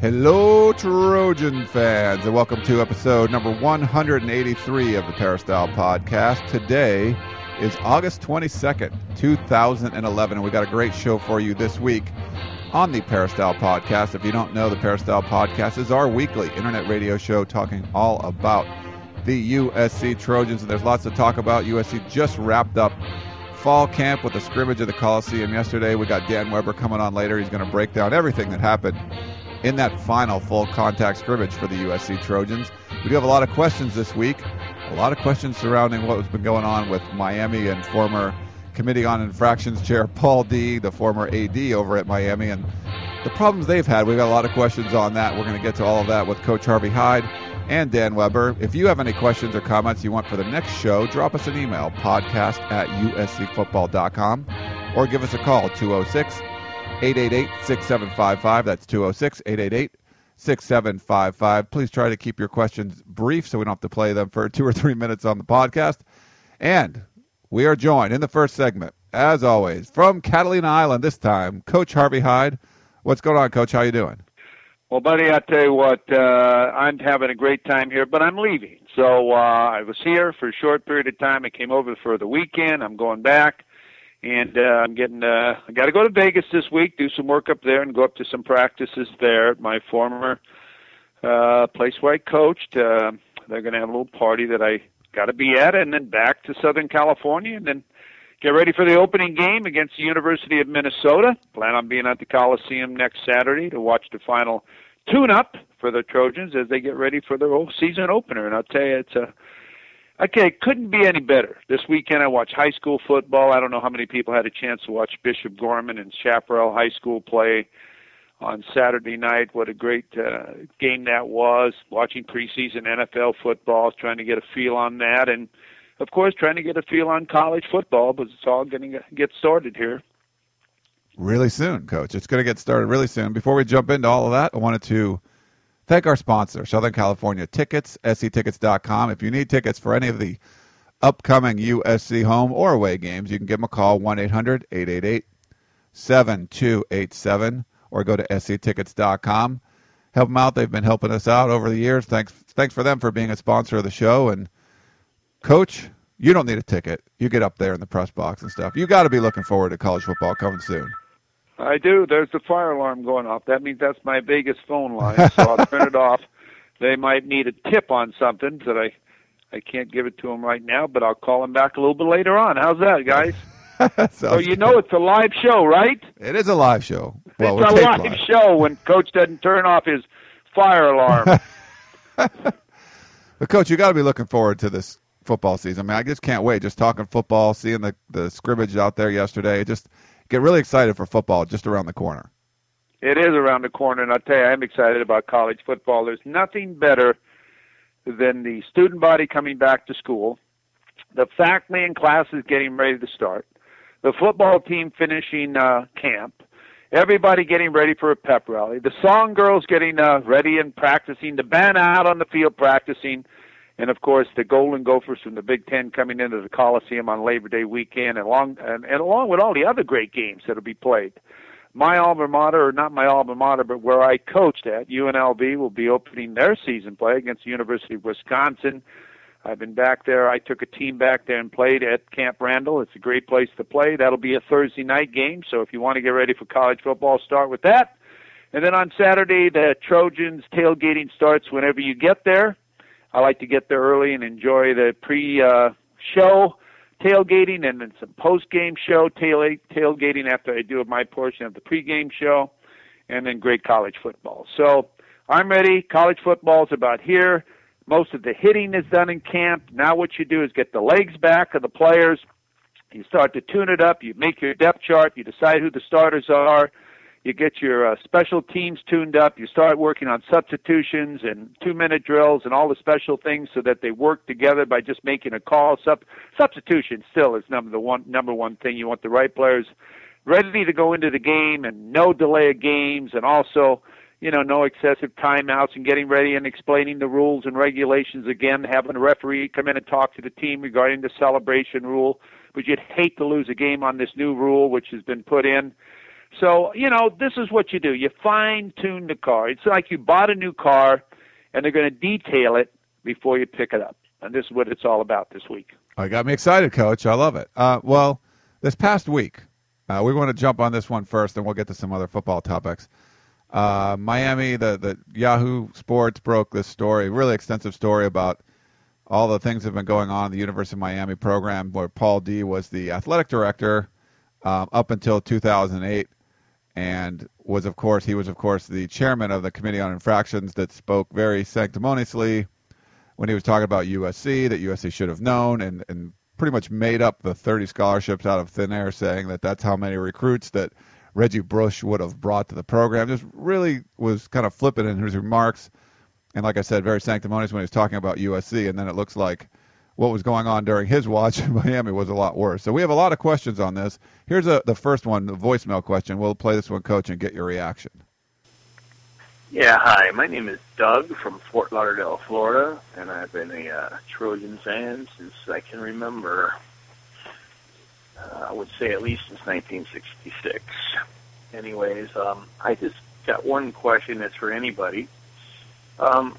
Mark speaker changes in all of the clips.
Speaker 1: Hello, Trojan fans, and welcome to episode number 183 of the Peristyle Podcast. Today is August 22nd, 2011, and we got a great show for you this week on the Peristyle Podcast. If you don't know, the Peristyle Podcast is our weekly internet radio show talking all about the USC Trojans, and there's lots to talk about. USC just wrapped up fall camp with a scrimmage at the Coliseum yesterday. We got Dan Weber coming on later. He's going to break down everything that happened in that final full contact scrimmage for the USC Trojans. We do have a lot of questions this week, a lot of questions surrounding what has been going on with Miami and former Committee on Infractions Chair Paul Dee, the former AD over at Miami, and the problems they've had. We've got a lot of questions on that. We're going to get to all of that with Coach Harvey Hyde and Dan Weber. If you have any questions or comments you want for the next show, drop us an email, podcast at uscfootball.com, or give us a call, 206 888 6755. That's 206 888 6755. Please try to keep your questions brief so we don't have to play them for two or three minutes on the podcast. And we are joined in the first segment, as always, from Catalina Island this time, Coach Harvey Hyde. What's going on, Coach? How you doing?
Speaker 2: Well, buddy, I tell you what, uh, I'm having a great time here, but I'm leaving. So uh, I was here for a short period of time. I came over for the weekend. I'm going back and uh, I'm getting. Uh, I got to go to Vegas this week, do some work up there, and go up to some practices there at my former uh, place where I coached. Uh, they're going to have a little party that I got to be at, and then back to Southern California, and then get ready for the opening game against the University of Minnesota. Plan on being at the Coliseum next Saturday to watch the final tune-up for the Trojans as they get ready for their whole season opener. And I'll tell you, it's a Okay, couldn't be any better. This weekend I watched high school football. I don't know how many people had a chance to watch Bishop Gorman and Chaparral High School play on Saturday night. What a great uh, game that was. Watching preseason NFL football, trying to get a feel on that, and of course trying to get a feel on college football. But it's all going to get started here.
Speaker 1: Really soon, Coach. It's going to get started really soon. Before we jump into all of that, I wanted to Thank our sponsor, Southern California Tickets, sctickets.com. If you need tickets for any of the upcoming USC home or away games, you can give them a call, 1 800 888 7287, or go to sctickets.com. Help them out. They've been helping us out over the years. Thanks, thanks for them for being a sponsor of the show. And, Coach, you don't need a ticket. You get up there in the press box and stuff. You got to be looking forward to college football coming soon.
Speaker 2: I do. There's the fire alarm going off. That means that's my Vegas phone line. So I'll turn it off. They might need a tip on something that I I can't give it to them right now, but I'll call them back a little bit later on. How's that, guys? so you know it's a live show, right?
Speaker 1: It is a live show.
Speaker 2: Well, it's a live, live show when Coach doesn't turn off his fire alarm.
Speaker 1: but Coach, you got to be looking forward to this football season. I mean, I just can't wait. Just talking football, seeing the the scrimmage out there yesterday. It just get really excited for football just around the corner.
Speaker 2: It is around the corner, and I'll tell you, I'm excited about college football. There's nothing better than the student body coming back to school, the faculty and classes getting ready to start, the football team finishing uh, camp, everybody getting ready for a pep rally, the song girls getting uh, ready and practicing, the band out on the field practicing – and of course the Golden Gophers from the Big Ten coming into the Coliseum on Labor Day weekend, and along and, and along with all the other great games that'll be played. My alma mater, or not my alma mater, but where I coached at, UNLV, will be opening their season play against the University of Wisconsin. I've been back there. I took a team back there and played at Camp Randall. It's a great place to play. That'll be a Thursday night game, so if you want to get ready for college football, start with that. And then on Saturday, the Trojans tailgating starts whenever you get there. I like to get there early and enjoy the pre uh, show tailgating and then some post game show tail tailgating after I do my portion of the pregame show, and then great college football. So I'm ready. College football is about here. Most of the hitting is done in camp. Now what you do is get the legs back of the players. You start to tune it up. You make your depth chart. You decide who the starters are. You get your uh, special teams tuned up, you start working on substitutions and two minute drills and all the special things so that they work together by just making a call. Sub- substitution still is number the one number one thing. You want the right players ready to go into the game and no delay of games and also you know, no excessive timeouts and getting ready and explaining the rules and regulations again, having a referee come in and talk to the team regarding the celebration rule. But you'd hate to lose a game on this new rule, which has been put in. So, you know, this is what you do. You fine tune the car. It's like you bought a new car and they're going to detail it before you pick it up. And this is what it's all about this week.
Speaker 1: I got me excited, Coach. I love it. Uh, well, this past week, uh, we want to jump on this one first, and we'll get to some other football topics. Uh, Miami, the, the Yahoo Sports broke this story, really extensive story about all the things that have been going on in the University of Miami program, where Paul Dee was the athletic director um, up until 2008 and was of course he was of course the chairman of the committee on infractions that spoke very sanctimoniously when he was talking about USC that USC should have known and and pretty much made up the 30 scholarships out of thin air saying that that's how many recruits that Reggie Bush would have brought to the program. Just really was kind of flippant in his remarks. And like I said very sanctimonious when he was talking about USC and then it looks like what was going on during his watch in Miami was a lot worse. So we have a lot of questions on this. Here's a, the first one, the voicemail question. We'll play this one, Coach, and get your reaction.
Speaker 3: Yeah, hi. My name is Doug from Fort Lauderdale, Florida, and I've been a uh, Trojan fan since I can remember. Uh, I would say at least since 1966. Anyways, um, I just got one question that's for anybody. Um,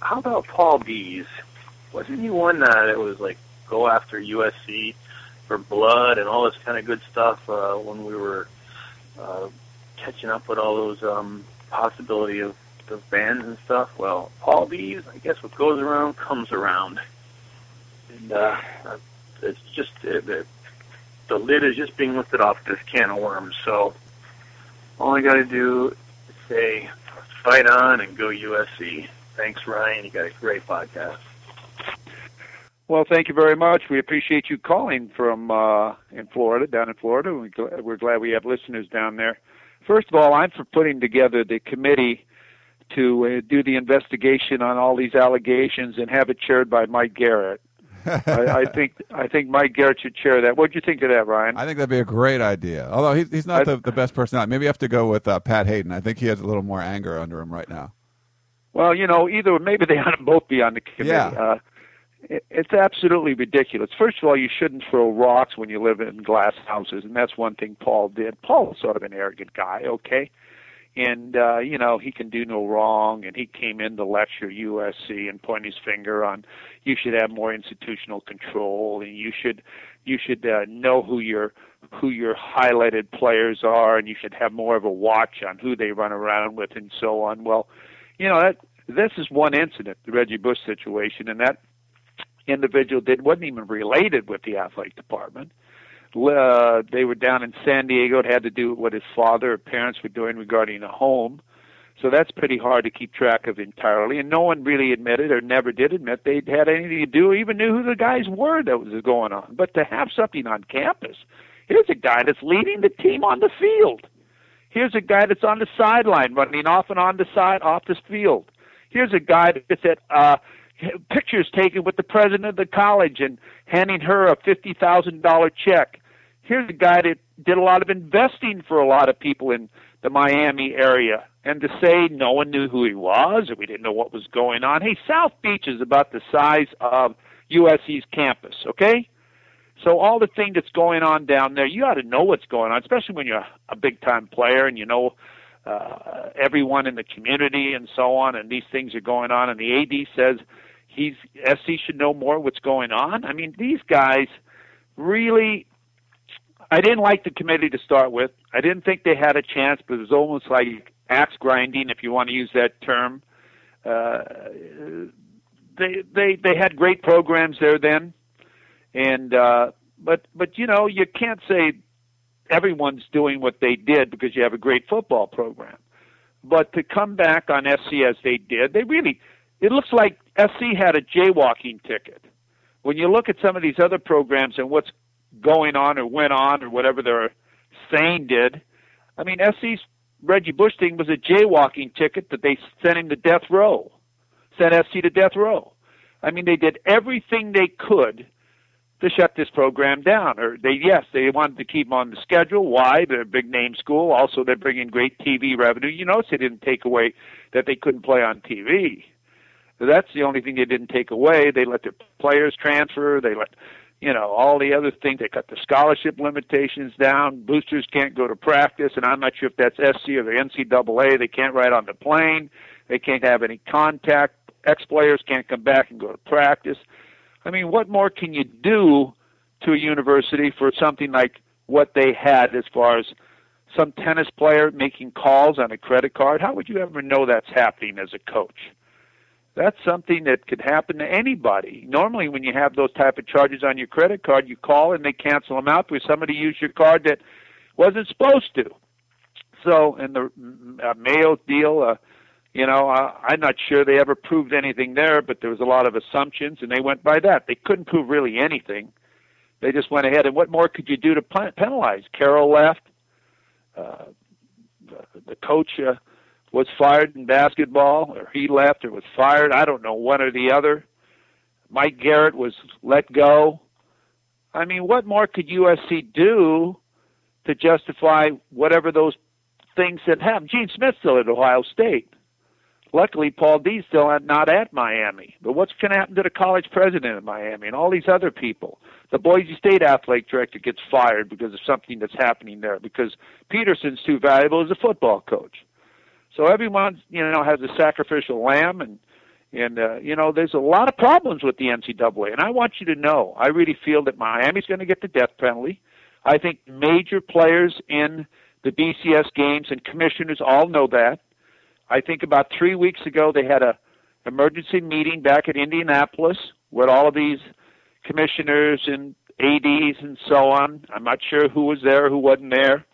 Speaker 3: how about Paul Bees? Wasn't he one that was like go after USC for blood and all this kind of good stuff uh, when we were uh, catching up with all those um, possibility of the bans and stuff? Well, Paul Bees, I guess what goes around comes around, and uh, it's just uh, the, the lid is just being lifted off this can of worms. So all I got to do is say, fight on and go USC. Thanks, Ryan. You got a great podcast.
Speaker 2: Well, thank you very much. We appreciate you calling from uh, in Florida, down in Florida. We're glad we have listeners down there. First of all, I'm for putting together the committee to uh, do the investigation on all these allegations and have it chaired by Mike Garrett. I, I think I think Mike Garrett should chair that. What do you think of that, Ryan?
Speaker 1: I think that'd be a great idea. Although he's he's not the, the best personality. Maybe you have to go with uh, Pat Haden. I think he has a little more anger under him right now.
Speaker 2: Well, you know, either maybe they ought to both be on the committee.
Speaker 1: Yeah.
Speaker 2: Uh, it's absolutely ridiculous. First of all, you shouldn't throw rocks when you live in glass houses, and that's one thing Paul did. Paul was sort of an arrogant guy, okay? And uh, you know, he can do no wrong and he came in to lecture USC and point his finger on you should have more institutional control and you should you should uh, know who your who your highlighted players are and you should have more of a watch on who they run around with and so on. Well, you know, that this is one incident, the Reggie Bush situation, and that individual did wasn't even related with the athletic department. Uh, they were down in San Diego. It had to do with what his father or parents were doing regarding a home. So that's pretty hard to keep track of entirely. And no one really admitted or never did admit they'd had anything to do, or even knew who the guys were that was going on. But to have something on campus, here's a guy that's leading the team on the field. Here's a guy that's on the sideline running off and on the side off the field. Here's a guy that's at uh, pictures taken with the president of the college and handing her a fifty thousand dollar check. Here's a guy that did a lot of investing for a lot of people in the Miami area. And to say no one knew who he was or we didn't know what was going on. Hey, South Beach is about the size of USC's campus, okay? So all the thing that's going on down there, you ought to know what's going on, especially when you're a big time player and you know uh, everyone in the community and so on, and these things are going on. And the AD says he's SC should know more what's going on. I mean, these guys really. I didn't like the committee to start with. I didn't think they had a chance, but it was almost like axe grinding, if you want to use that term. Uh, they they they had great programs there then, and uh, but but you know you can't say everyone's doing what they did because you have a great football program. But to come back on SC as they did, they really it looks like SC had a jaywalking ticket. When you look at some of these other programs and what's going on or went on or whatever they're saying did, I mean, SC's Reggie Bush thing was a jaywalking ticket that they sent him to death row, sent SC to death row. I mean, they did everything they could to shut this program down. Or they, yes, they wanted to keep on the schedule. Why? They're a big name school. Also, they're bringing great TV revenue. You notice they didn't take away that they couldn't play on TV. That's the only thing they didn't take away. They let their players transfer. They let, you know, all the other things. They cut the scholarship limitations down. Boosters can't go to practice, and I'm not sure if that's SC or the NCAA. They can't ride on the plane. They can't have any contact. Ex players can't come back and go to practice. I mean, what more can you do to a university for something like what they had as far as some tennis player making calls on a credit card? How would you ever know that's happening as a coach? That's something that could happen to anybody. Normally, when you have those type of charges on your credit card, you call and they cancel them out because somebody used your card that wasn't supposed to. So, in the uh, Mayo deal, uh, you know, uh, I'm not sure they ever proved anything there, but there was a lot of assumptions, and they went by that. They couldn't prove really anything. They just went ahead. And what more could you do to penalize? Carroll left. Uh, the coach uh, was fired in basketball, or he left, or was fired. I don't know, one or the other. Mike Garrett was let go. I mean, what more could USC do to justify whatever those things that happened? Gene Smith still at Ohio State. Luckily, Paul Dee's still not at Miami. But what's going to happen to the college president of Miami and all these other people? The Boise State athletic director gets fired because of something that's happening there because Petersen's too valuable as a football coach. So everyone, you know, has a sacrificial lamb, and and uh, you know, there's a lot of problems with the NCAA. And I want you to know, I really feel that Miami's going to get the death penalty. I think major players in the BCS games and commissioners all know that. I think about three weeks ago they had a emergency meeting back at Indianapolis with all of these commissioners and ads and so on. I'm not sure who was there, who wasn't there.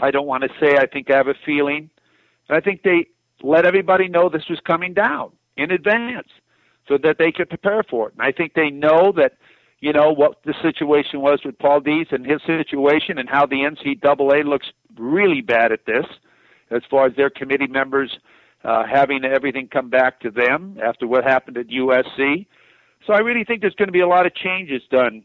Speaker 2: I don't want to say. I think I have a feeling. And I think they let everybody know this was coming down in advance so that they could prepare for it. And I think they know that, you know, what the situation was with Paul Dee's and his situation and how the NCAA looks really bad at this as far as their committee members uh, having everything come back to them after what happened at USC. So I really think there's going to be a lot of changes done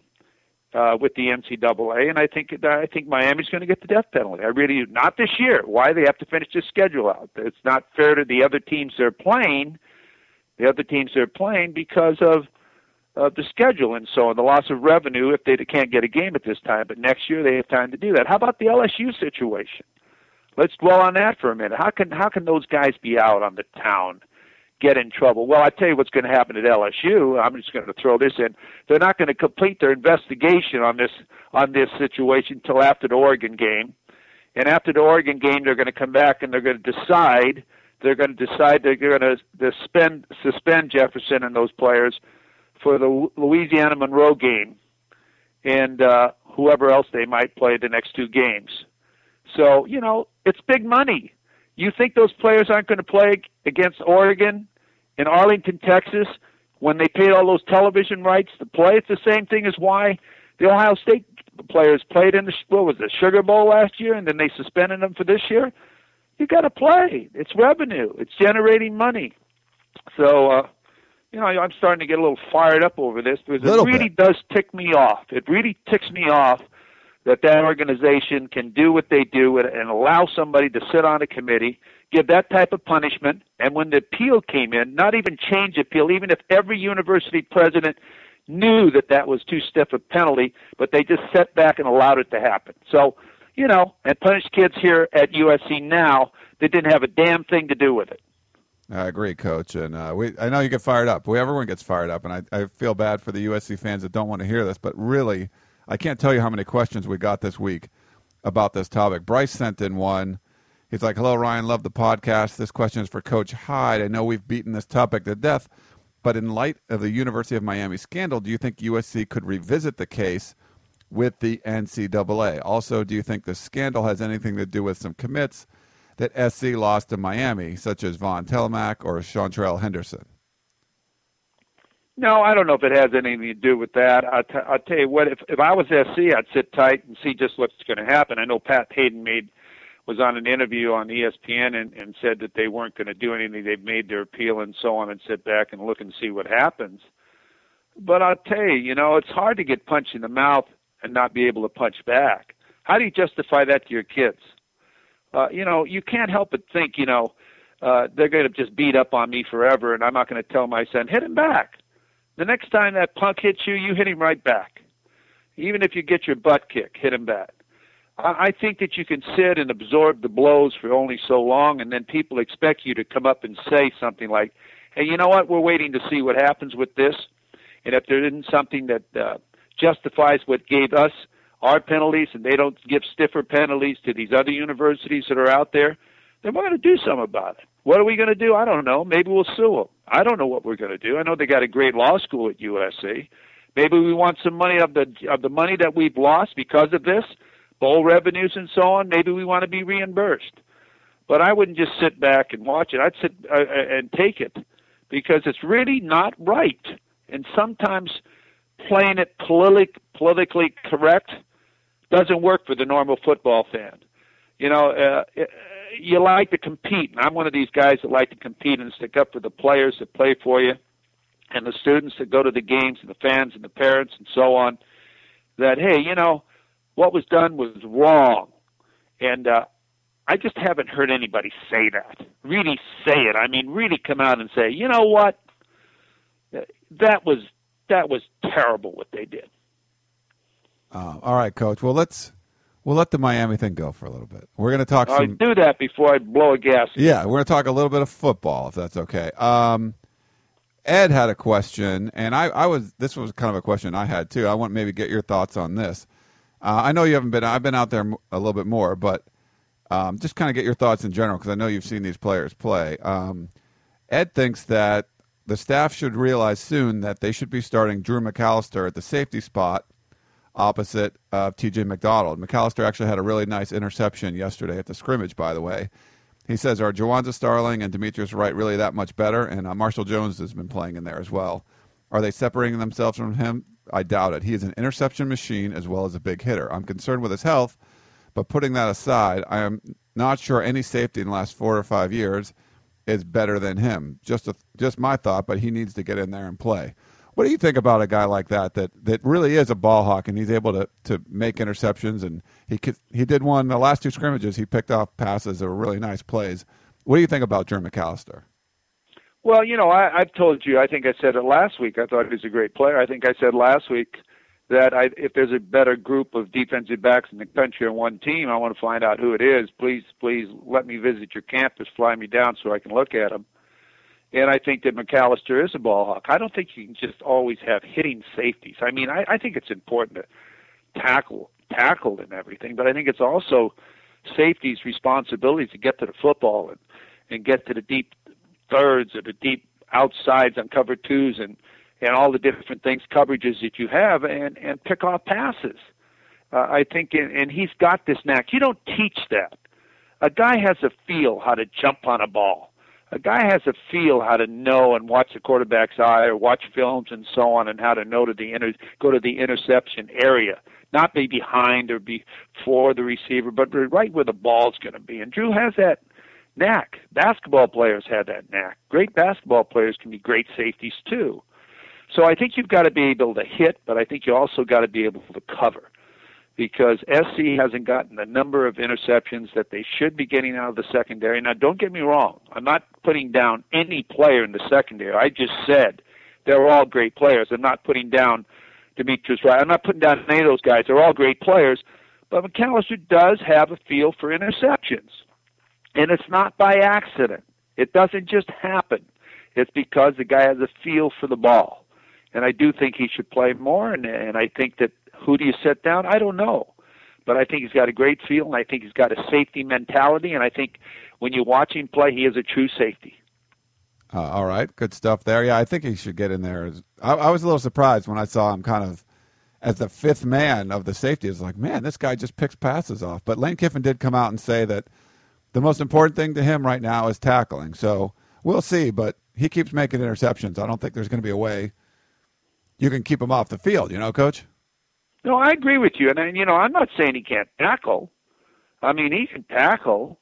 Speaker 2: uh, with the NCAA, and I think I think Miami's going to get the death penalty. I really not this year. Why they have to finish the schedule out? It's not fair to the other teams they're playing. The other teams they're playing because of uh, the schedule and so on, the loss of revenue if they can't get a game at this time. But next year they have time to do that. How about the LSU situation? Let's dwell on that for a minute. How can how can those guys be out on the town, get in trouble? Well, I tell you what's going to happen at LSU. I'm just going to throw this in. They're not going to complete their investigation on this on this situation until after the Oregon game, and after the Oregon game, they're going to come back and they're going to decide. They're going to decide they're going to suspend suspend Jefferson and those players for the Louisiana Monroe game, and uh, whoever else they might play the next two games. So, you know, it's big money. You think those players aren't going to play against Oregon in Arlington, Texas, when they paid all those television rights to play? It's the same thing as why the Ohio State players played in the what was the Sugar Bowl last year, and then they suspended them for this year. You got to play. It's revenue. It's generating money. So, uh, you know, I'm starting to get a little fired up over this because it really bit. does tick me off. It really ticks me off that that organization can do what they do and, and allow somebody to sit on a committee, give that type of punishment, and when the appeal came in, not even change appeal, even if every university president knew that that was too stiff a penalty, but they just sat back and allowed it to happen. So, you know, and punished kids here at USC now that didn't have a damn thing to do with it.
Speaker 1: I agree, Coach, and uh, we. I know you get fired up. We, everyone gets fired up, and I, I feel bad for the USC fans that don't want to hear this, but really – I can't tell you how many questions we got this week about this topic. Bryce sent in one. He's like, Hello, Ryan. Love the podcast. This question is for Coach Hyde. I know we've beaten this topic to death, but in light of the University of Miami scandal, do you think USC could revisit the case with the NCAA? Also, do you think the scandal has anything to do with some commits that SC lost to Miami, such as Vaughn Telemaque or Seantrel Henderson?
Speaker 2: No, I don't know if it has anything to do with that. I'll, tell you what, if, if I was SC, I'd sit tight and see just what's going to happen. I know Pat Haden made was on an interview on ESPN and, and said that they weren't going to do anything. They've made their appeal and so on, and sit back and look and see what happens. But I'll tell you, you know, it's hard to get punched in the mouth and not be able to punch back. How do you justify that to your kids? Uh, you know, you can't help but think, you know, uh, they're going to just beat up on me forever, and I'm not going to tell my son, hit him back. The next time that punk hits you, you hit him right back. Even if you get your butt kicked, hit him back. I think that you can sit and absorb the blows for only so long, and then people expect you to come up and say something like, "Hey, you know what? We're waiting to see what happens with this, and if there isn't something that uh, justifies what gave us our penalties, and they don't give stiffer penalties to these other universities that are out there, then we're going to do something about it. What are we going to do? I don't know. Maybe we'll sue them. I don't know what we're going to do. I know they got a great law school at USC. Maybe we want some money of the of the money that we've lost because of this bowl revenues and so on, maybe we want to be reimbursed. But I wouldn't just sit back and watch it. I'd sit uh, uh, and take it because it's really not right. And sometimes playing it politic, politically correct doesn't work for the normal football fan. You know, uh, uh, you like to compete, and I'm one of these guys that like to compete and stick up for the players that play for you, and the students that go to the games, and the fans, and the parents, and so on. That hey, you know, what was done was wrong. And uh, I just haven't heard anybody say that. Really say it. I mean, really come out and say, you know what? That was that was terrible what they did.
Speaker 1: Uh, all right, coach. Well, let's we'll let the Miami thing go for a little bit. We're going to talk.
Speaker 2: I'll
Speaker 1: some,
Speaker 2: do that before I blow a gas.
Speaker 1: Yeah, we're going to talk a little bit of football, if that's okay. Um, Ed had a question, and I, I was this was kind of a question I had too. I want maybe get your thoughts on this. Uh, I know you haven't been. I've been out there a little bit more, but um, just kind of get your thoughts in general because I know you've seen these players play. Um, Ed thinks that the staff should realize soon that they should be starting Drew McAllister at the safety spot opposite of T.J. McDonald. McAllister actually had a really nice interception yesterday at the scrimmage, by the way. He says, Are Jawanza Starling and Demetrius Wright really that much better? And uh, Marshall Jones has been playing in there as well. Are they separating themselves from him? I doubt it. He is an interception machine as well as a big hitter. I'm concerned with his health, but putting that aside, I am not sure any safety in the last four or five years is better than him. Just a, just my thought, but he needs to get in there and play. What do you think about a guy like that that, that really is a ball hawk and he's able to, to make interceptions and he could, he did one the last two scrimmages he picked off passes that were really nice plays. What do you think about Drew McAllister?
Speaker 2: Well, you know, I, I've told you. I think I said it last week. I thought he was a great player. I think I said last week that I, if there's a better group of defensive backs in the country on one team, I want to find out who it is. Please, please let me visit your campus, fly me down so I can look at them. And I think that McAllister is a ball hawk. I don't think you can just always have hitting safeties. I mean, I, I think it's important to tackle, tackle and everything, but I think it's also safety's responsibility to get to the football and and get to the deep thirds or the deep outsides on cover twos and and all the different things coverages that you have and and pick off passes. Uh, I think and, and he's got this knack. You don't teach that. A guy has a feel how to jump on a ball. A guy has a feel how to know and watch the quarterback's eye or watch films and so on and how to know to the inter- go to the interception area, not be behind or before the receiver, but right where the ball's going to be. And Drew has that knack. Basketball players have that knack. Great basketball players can be great safeties too. So I think you've got to be able to hit, but I think you also got to be able to cover because SC hasn't gotten the number of interceptions that they should be getting out of the secondary. Now, don't get me wrong. I'm not putting down any player in the secondary. I just said they're all great players. I'm not putting down Demetrius Wright. I'm not putting down any of those guys. They're all great players. But McAllister does have a feel for interceptions. And it's not by accident. It doesn't just happen. It's because the guy has a feel for the ball. And I do think he should play more. And, and I think that who do you set down? I don't know. But I think he's got a great feel, and I think he's got a safety mentality. And I think when you watch him play, he is a true safety.
Speaker 1: Uh, all right, good stuff there. Yeah, I think he should get in there. I, I, was a little surprised when I saw him kind of as the fifth man of the safety. It's like, man, this guy just picks passes off. But Lane Kiffin did come out and say that the most important thing to him right now is tackling. So we'll see, but he keeps making interceptions. I don't think there's going to be a way you can keep him off the field, you know, coach?
Speaker 2: No, I agree with you. And, you know, I'm not saying he can't tackle. I mean, he can tackle,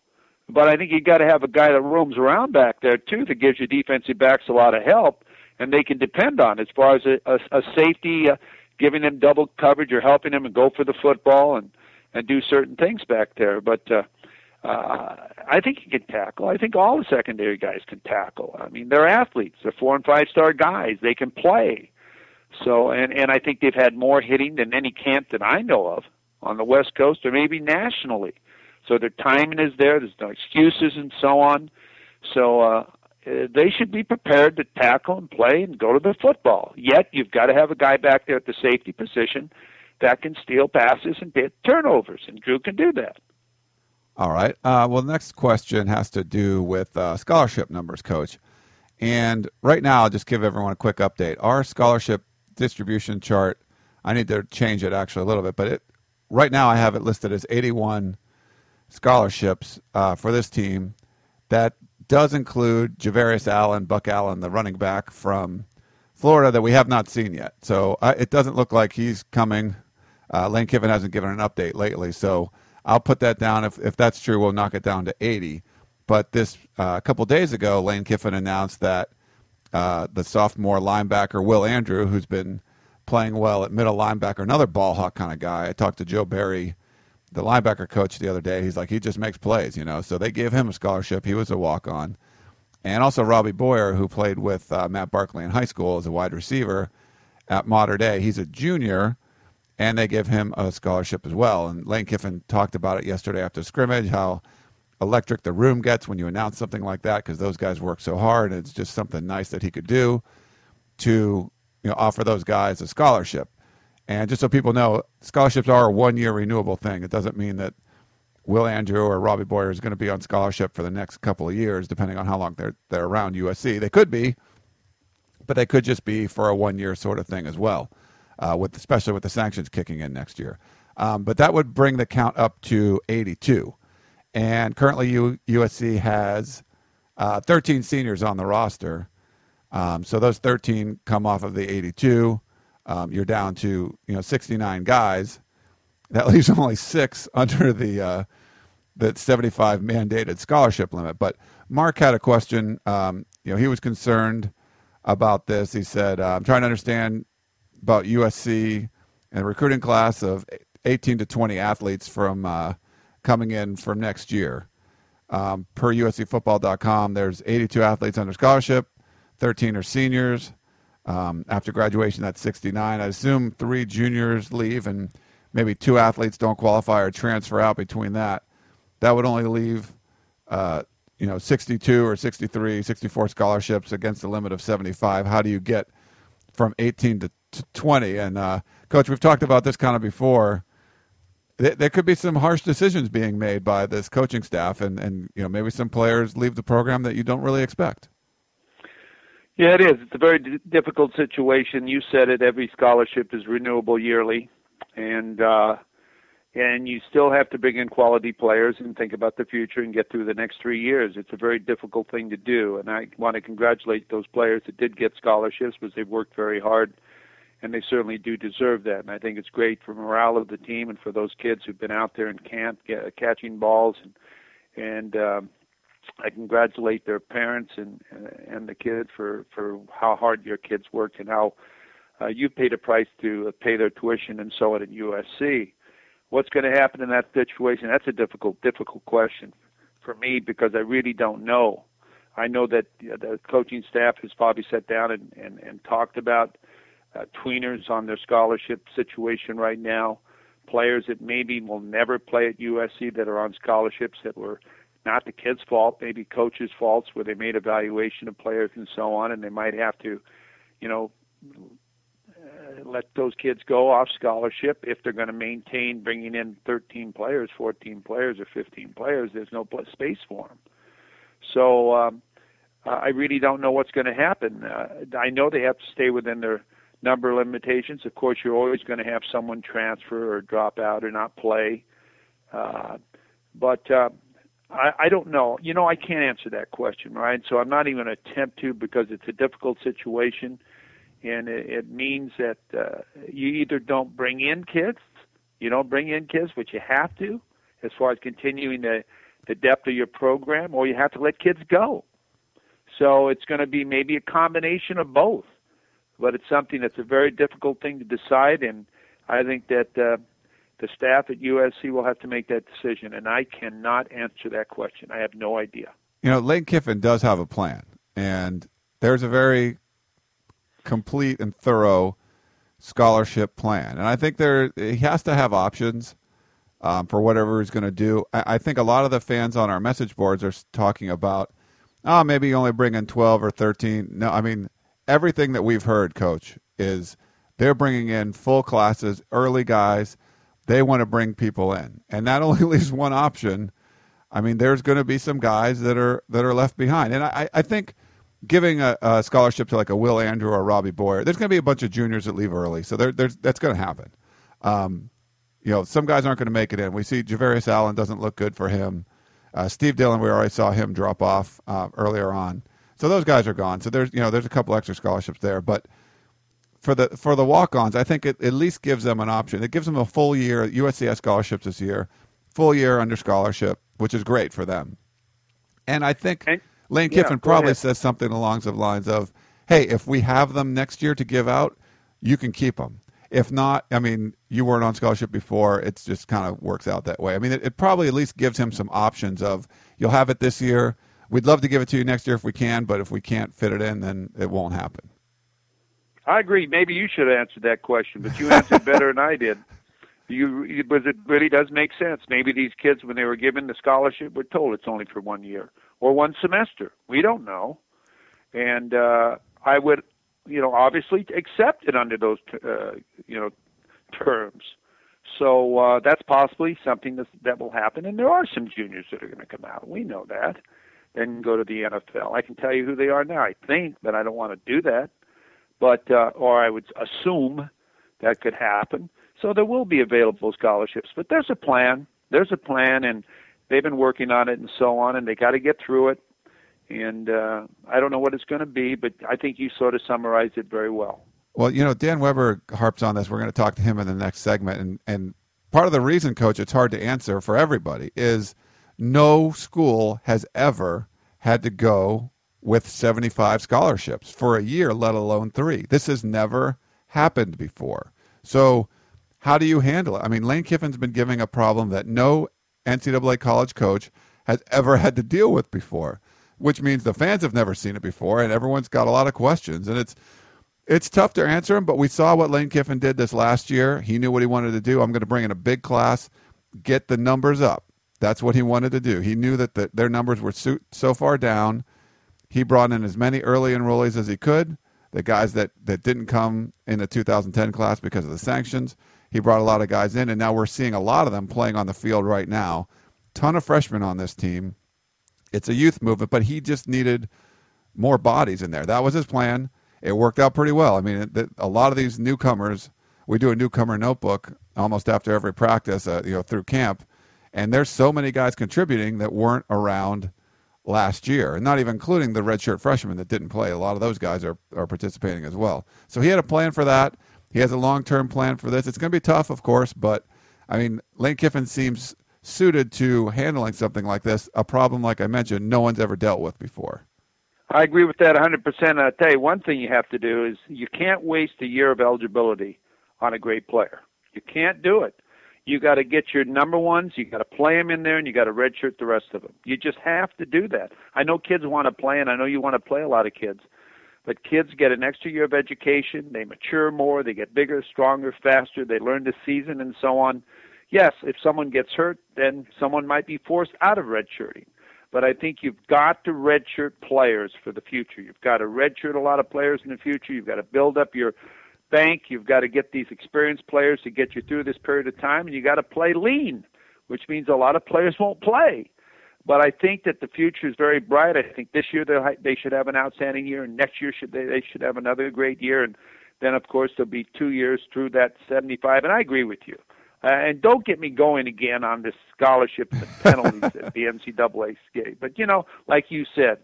Speaker 2: but I think you got to have a guy that roams around back there too that gives your defensive backs a lot of help, and they can depend on as far as a, a, a safety, uh, giving them double coverage or helping them and go for the football and and do certain things back there. But uh, uh, I think he can tackle. I think all the secondary guys can tackle. I mean, they're athletes. They're four and five star guys. They can play. So, and and I think they've had more hitting than any camp that I know of on the West Coast or maybe nationally. So their timing is there. There's no excuses and so on. So uh, they should be prepared to tackle and play and go to the football. Yet you've got to have a guy back there at the safety position that can steal passes and get turnovers, and Drew can do that.
Speaker 1: All right. Uh, well, the next question has to do with uh, scholarship numbers, Coach. And right now, I'll just give everyone a quick update. Our scholarship distribution chart, I need to change it actually a little bit, but it right now I have it listed as 81 scholarships uh, for this team. That does include Javarius Allen, Buck Allen, the running back from Florida that we have not seen yet. So uh, it doesn't look like he's coming. Uh, Lane Kiffin hasn't given an update lately, so I'll put that down. If if that's true, we'll knock it down to 80. But this uh, a couple days ago, Lane Kiffin announced that uh, the sophomore linebacker Will Andrew, who's been playing well at middle linebacker, another ball hawk kind of guy. I talked to Joe Barry, the linebacker coach, the other day. He's like, he just makes plays, you know. So they gave him a scholarship. He was a walk on. And also Robbie Boyer, who played with uh, Matt Barkley in high school as a wide receiver at Mater Dei. He's a junior, and they give him a scholarship as well. And Lane Kiffin talked about it yesterday after scrimmage, how electric the room gets when you announce something like that because those guys work so hard. And it's just something nice that he could do to you know offer those guys a scholarship. And just so people know, scholarships are a one year renewable thing. It doesn't mean that Will Andrew or Robbie Boyer is going to be on scholarship for the next couple of years, depending on how long they're they're around USC. They could be, but they could just be for a one year sort of thing as well, uh, with especially with the sanctions kicking in next year. Um, but that would bring the count up to 82, and currently U- USC has uh, 13 seniors on the roster. Um, so those 13 come off of the 82. Um, you're down to you know 69 guys that leaves only six under the uh, the 75 mandated scholarship limit. But Mark had a question. Um, you know, he was concerned about this. He said, uh, "I'm trying to understand about USC and recruiting class of 18 to 20 athletes from uh, coming in from next year." Um, per USCFootball.com, there's 82 athletes under scholarship, 13 are seniors. Um, after graduation, that's 69. I assume three juniors leave and maybe two athletes don't qualify or transfer out between that, that would only leave, uh, you know, 62 or 63, 64 scholarships against a limit of 75. How do you get from 18 to, to 20? And uh, coach, we've talked about this kind of before. There, there could be some harsh decisions being made by this coaching staff, and, and you know maybe some players leave the program that you don't really expect.
Speaker 2: Yeah, it is. It's a very d- difficult situation. You said it. Every scholarship is renewable yearly and uh, and you still have to bring in quality players and think about the future and get through the next three years. It's a very difficult thing to do, and I want to congratulate those players that did get scholarships because they've worked very hard, and they certainly do deserve that. And I think it's great for morale of the team and for those kids who've been out there and camp get, catching balls and and. Um, I congratulate their parents and and the kids for for how hard your kids worked and how uh, you paid a price to uh, pay their tuition and so on at USC. What's going to happen in that situation? That's a difficult, difficult question for me because I really don't know. I know that the coaching staff has probably sat down and, and, and talked about uh, tweeners on their scholarship situation right now, players that maybe will never play at USC that are on scholarships that were not the kids' fault, maybe coaches' faults where they made evaluation of players and so on, and they might have to, you know, let those kids go off scholarship if they're going to maintain bringing in 13 players, 14 players, or 15 players. There's no space for them. So um, I really don't know what's going to happen. Uh, I know they have to stay within their number limitations. Of course, you're always going to have someone transfer or drop out or not play. Uh, but uh, I, I don't know. You know, I can't answer that question, right? So I'm not even attempt to because it's a difficult situation and it, it means that uh, you either don't bring in kids, you don't bring in kids, but you have to, as far as continuing the the depth of your program, or you have to let kids go. So it's going to be maybe a combination of both, but it's something that's a very difficult thing to decide, and I think that uh, the staff at USC will have to make that decision, and I cannot answer that question. I have no idea.
Speaker 1: You know, Lane Kiffin does have a plan, and there's a very complete and thorough scholarship plan, and I think there he has to have options um, for whatever he's going to do. I, I, think a lot of the fans on our message boards are talking about, oh, maybe you only bring in 12 or 13. No, I mean, everything that we've heard, Coach, is they're bringing in full classes, early guys. They want to bring people in, and that only leaves one option. I mean, there's going to be some guys that are that are left behind, and I, I think giving a, a scholarship to like a Will Andrew or Robbie Boyer, there's going to be a bunch of juniors that leave early, so there, there's that's going to happen. Um, you know, some guys aren't going to make it in. We see Javarius Allen doesn't look good for him. Uh, Steve Dillon, we already saw him drop off uh, earlier on. So those guys are gone. So there's you know there's a couple extra scholarships there, but for the for the walk-ons, I think it at least gives them an option. It gives them a full year. USCS scholarships this year, full year under scholarship, which is great for them. And I think and, Lane Kiffin yeah, probably ahead. says something along the lines of, "Hey, if we have them next year to give out, you can keep them. If not, I mean, you weren't on scholarship before. It just kind of works out that way. I mean, it, it, probably at least gives him some options of you'll have it this year. We'd love to give it to you next year if we can, but if we can't fit it in, then it won't happen.
Speaker 2: I agree. Maybe you should have answered that question, but you answered better than I did. You, but it really does make sense. Maybe these kids, when they were given the scholarship, were told it's only for one year or one semester. We don't know, and uh, I would you know, obviously accept it under those, uh, you know, terms. So uh, that's possibly something that, that will happen. And there are some juniors that are going to come out. We know that and go to the NFL. I can tell you who they are now. I think, but I don't want to do that. But uh, or I would assume that could happen. So there will be available scholarships. But there's a plan. There's a plan, and they've been working on it and so on. And they got to get through it and uh, I don't know what it's going to be, but I think you sort of summarized it very well.
Speaker 1: Well, you know, Dan Weber harps on this. We're going to talk to him in the next segment, and and part of the reason, Coach, it's hard to answer for everybody is no school has ever had to go with 75 scholarships for a year, let alone three. This has never happened before. So, how do you handle it? I mean, Lane Kiffin's been giving a problem that no NCAA college coach has ever had to deal with before which means the fans have never seen it before, and everyone's got a lot of questions. And it's it's tough to answer them, but we saw what Lane Kiffin did this last year. He knew what he wanted to do. I'm going to bring in a big class, get the numbers up. That's what he wanted to do. He knew that the, their numbers were so, so far down. He brought in as many early enrollees as he could. The guys that, that didn't come in the 2010 class because of the sanctions, he brought a lot of guys in, and now we're seeing a lot of them playing on the field right now. Ton of freshmen on this team it's a youth movement, but he just needed more bodies in there. That was his plan. It worked out pretty well. I mean, it, a lot of these newcomers, we do a newcomer notebook almost after every practice, uh, you know, through camp, and there's so many guys contributing that weren't around last year, and not even including the redshirt freshmen that didn't play. A lot of those guys are are participating as well. So he had a plan for that. He has a long term plan for this. It's going to be tough, of course, but I mean, Lane Kiffin seems suited to handling something like this, a problem like I mentioned, no one's ever dealt with before.
Speaker 2: I agree with that 100%. I'll tell you one thing you have to do is you can't waste a year of eligibility on a great player. You can't do it. You got to get your number ones. You got to play them in there, and you got to redshirt the rest of them. You just have to do that. I know kids want to play, and I know you want to play a lot of kids, but kids get an extra year of education. They mature more. They get bigger, stronger, faster. They learn to season and so on yes, if someone gets hurt, then someone might be forced out of redshirting. But I think you've got to redshirt players for the future. You've got to redshirt a lot of players in the future. You've got to build up your bank. You've got to get these experienced players to get you through this period of time, and you got to play lean, which means a lot of players won't play. But I think that the future is very bright. I think this year they should have an outstanding year, and next year should they, they should have another great year, and then of course there'll be two years through that 75. And I agree with you. Uh, and don't get me going again on this scholarships and penalties that the NCAA gave. But you know, like you said,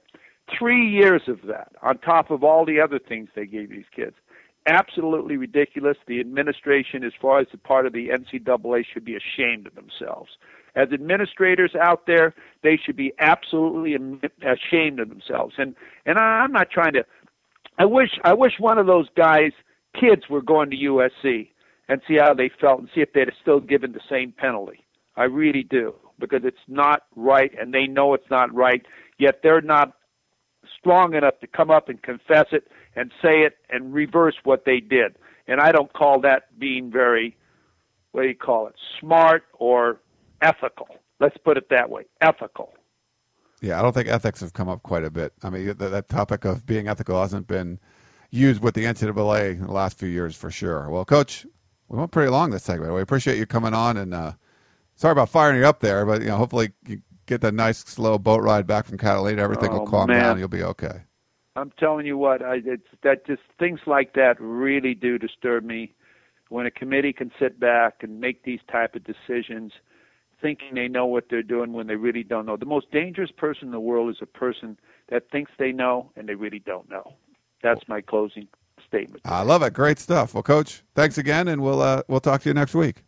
Speaker 2: three years of that on top of all the other things they gave these kids. Absolutely ridiculous. The administration, as far as the part of the NCAA, should be ashamed of themselves. as administrators out there, they should be absolutely ashamed of themselves. And and I'm not trying to. I wish I wish one of those guys' kids were going to USC and see how they felt and see if they'd have still given the same penalty. I really do because it's not right, and they know it's not right. Yet they're not strong enough to come up and confess it and say it and reverse what they did. And I don't call that being very, what do you call it, smart or ethical. Let's put it that way ethical.
Speaker 1: Yeah, I don't think ethics have come up quite a bit. I mean, that, that topic of being ethical hasn't been used with the NCAA in the last few years for sure. Well, Coach, we went pretty long this segment. We appreciate you coming on, and uh, sorry about firing you up there, but you know, hopefully you get that nice slow boat ride back from Catalina. Everything
Speaker 2: oh,
Speaker 1: will calm
Speaker 2: man.
Speaker 1: down. You'll be okay.
Speaker 2: I'm telling you what, I, it's that just things like that really do disturb me. When a committee can sit back and make these type of decisions, thinking they know what they're doing when they really don't know. The most dangerous person in the world is a person that thinks they know and they really don't know. That's my closing statement.
Speaker 1: I love it. Great stuff. Well, Coach, thanks again, and we'll uh, we'll talk to you next week.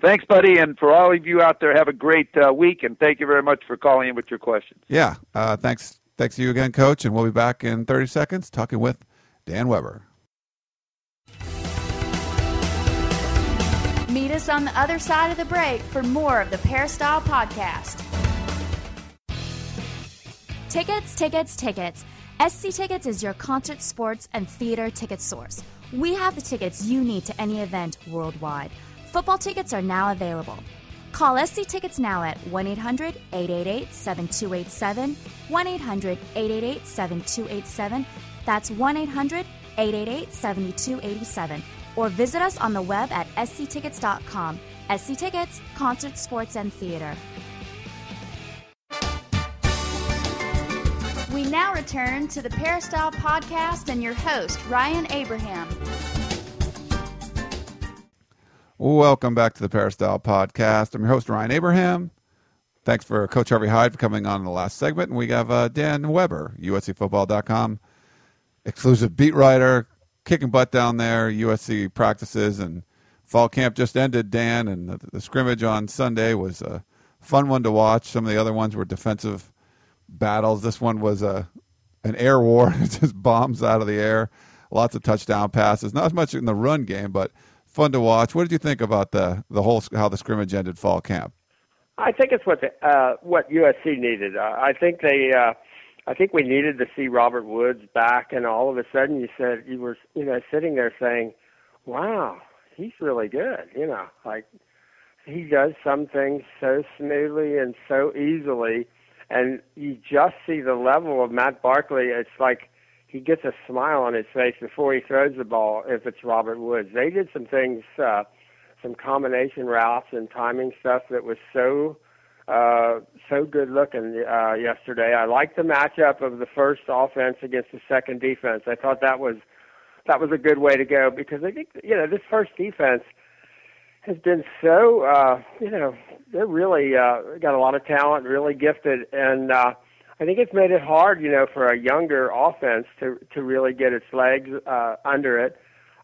Speaker 2: Thanks, buddy, and for all of you out there, have a great uh, week, and thank you very much for calling in with your questions.
Speaker 1: Yeah, uh, thanks. Thanks to you again, Coach, and we'll be back in 30 seconds talking with Dan Weber.
Speaker 4: Meet us on the other side of the break for more of the Peristyle Podcast.
Speaker 5: Tickets, tickets, tickets. SC Tickets is your concert, sports, and theater ticket source. We have the tickets you need to any event worldwide. Football tickets are now available. Call SC Tickets now at 1 800 888 7287. 1 800 888 7287. That's 1 800 888 7287. Or visit us on the web at sctickets.com. SC Tickets, concert, sports, and theater.
Speaker 4: We now return to the Peristyle Podcast and your host, Ryan Abraham.
Speaker 1: Welcome back to the Peristyle Podcast. I'm your host, Ryan Abraham. Thanks for Coach Harvey Hyde for coming on in the last segment. And we have uh, Dan Weber, USCFootball.com, exclusive beat writer, kicking butt down there, USC practices, and fall camp just ended, Dan, and the, the scrimmage on Sunday was a fun one to watch. Some of the other ones were defensive battles. This one was a an air war, just bombs out of the air, lots of touchdown passes. Not as much in the run game, but fun to watch. What did you think about the the whole how the scrimmage ended fall camp?
Speaker 6: I think it's what the, uh, what USC needed. Uh, I think they. Uh, I think we needed to see Robert Woods back, and all of a sudden you said you were you know sitting there saying, "Wow, he's really good." You know, like he does some things so smoothly and so easily and you just see the level of Matt Barkley. It's like he gets a smile on his face before he throws the ball. If it's Robert Woods, they did some things, uh, some combination routes and timing stuff that was so uh, so good looking uh, yesterday. I liked the matchup of the first offense against the second defense. I thought that was that was a good way to go because I think you know this first defense has been so uh, you know they're really uh, got a lot of talent, really gifted, and uh, I think it's made it hard, you know, for a younger offense to to really get its legs uh, under it.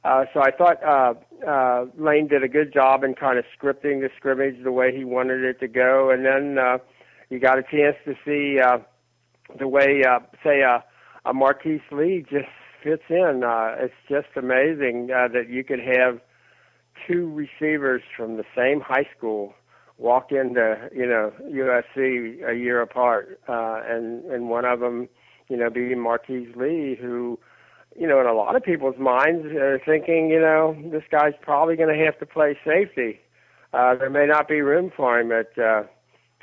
Speaker 6: Uh, so I thought uh, uh, Lane did a good job in kind of scripting the scrimmage the way he wanted it to go, and then uh, you got a chance to see uh, the way, uh, say, uh, a Marquise Lee just fits in. Uh, it's just amazing uh, that you could have two receivers from the same high school walk into you know USC a year apart, uh, and and one of them, you know, being Marquise Lee, who, you know, in a lot of people's minds are thinking, you know, this guy's probably going to have to play safety. Uh, there may not be room for him at uh,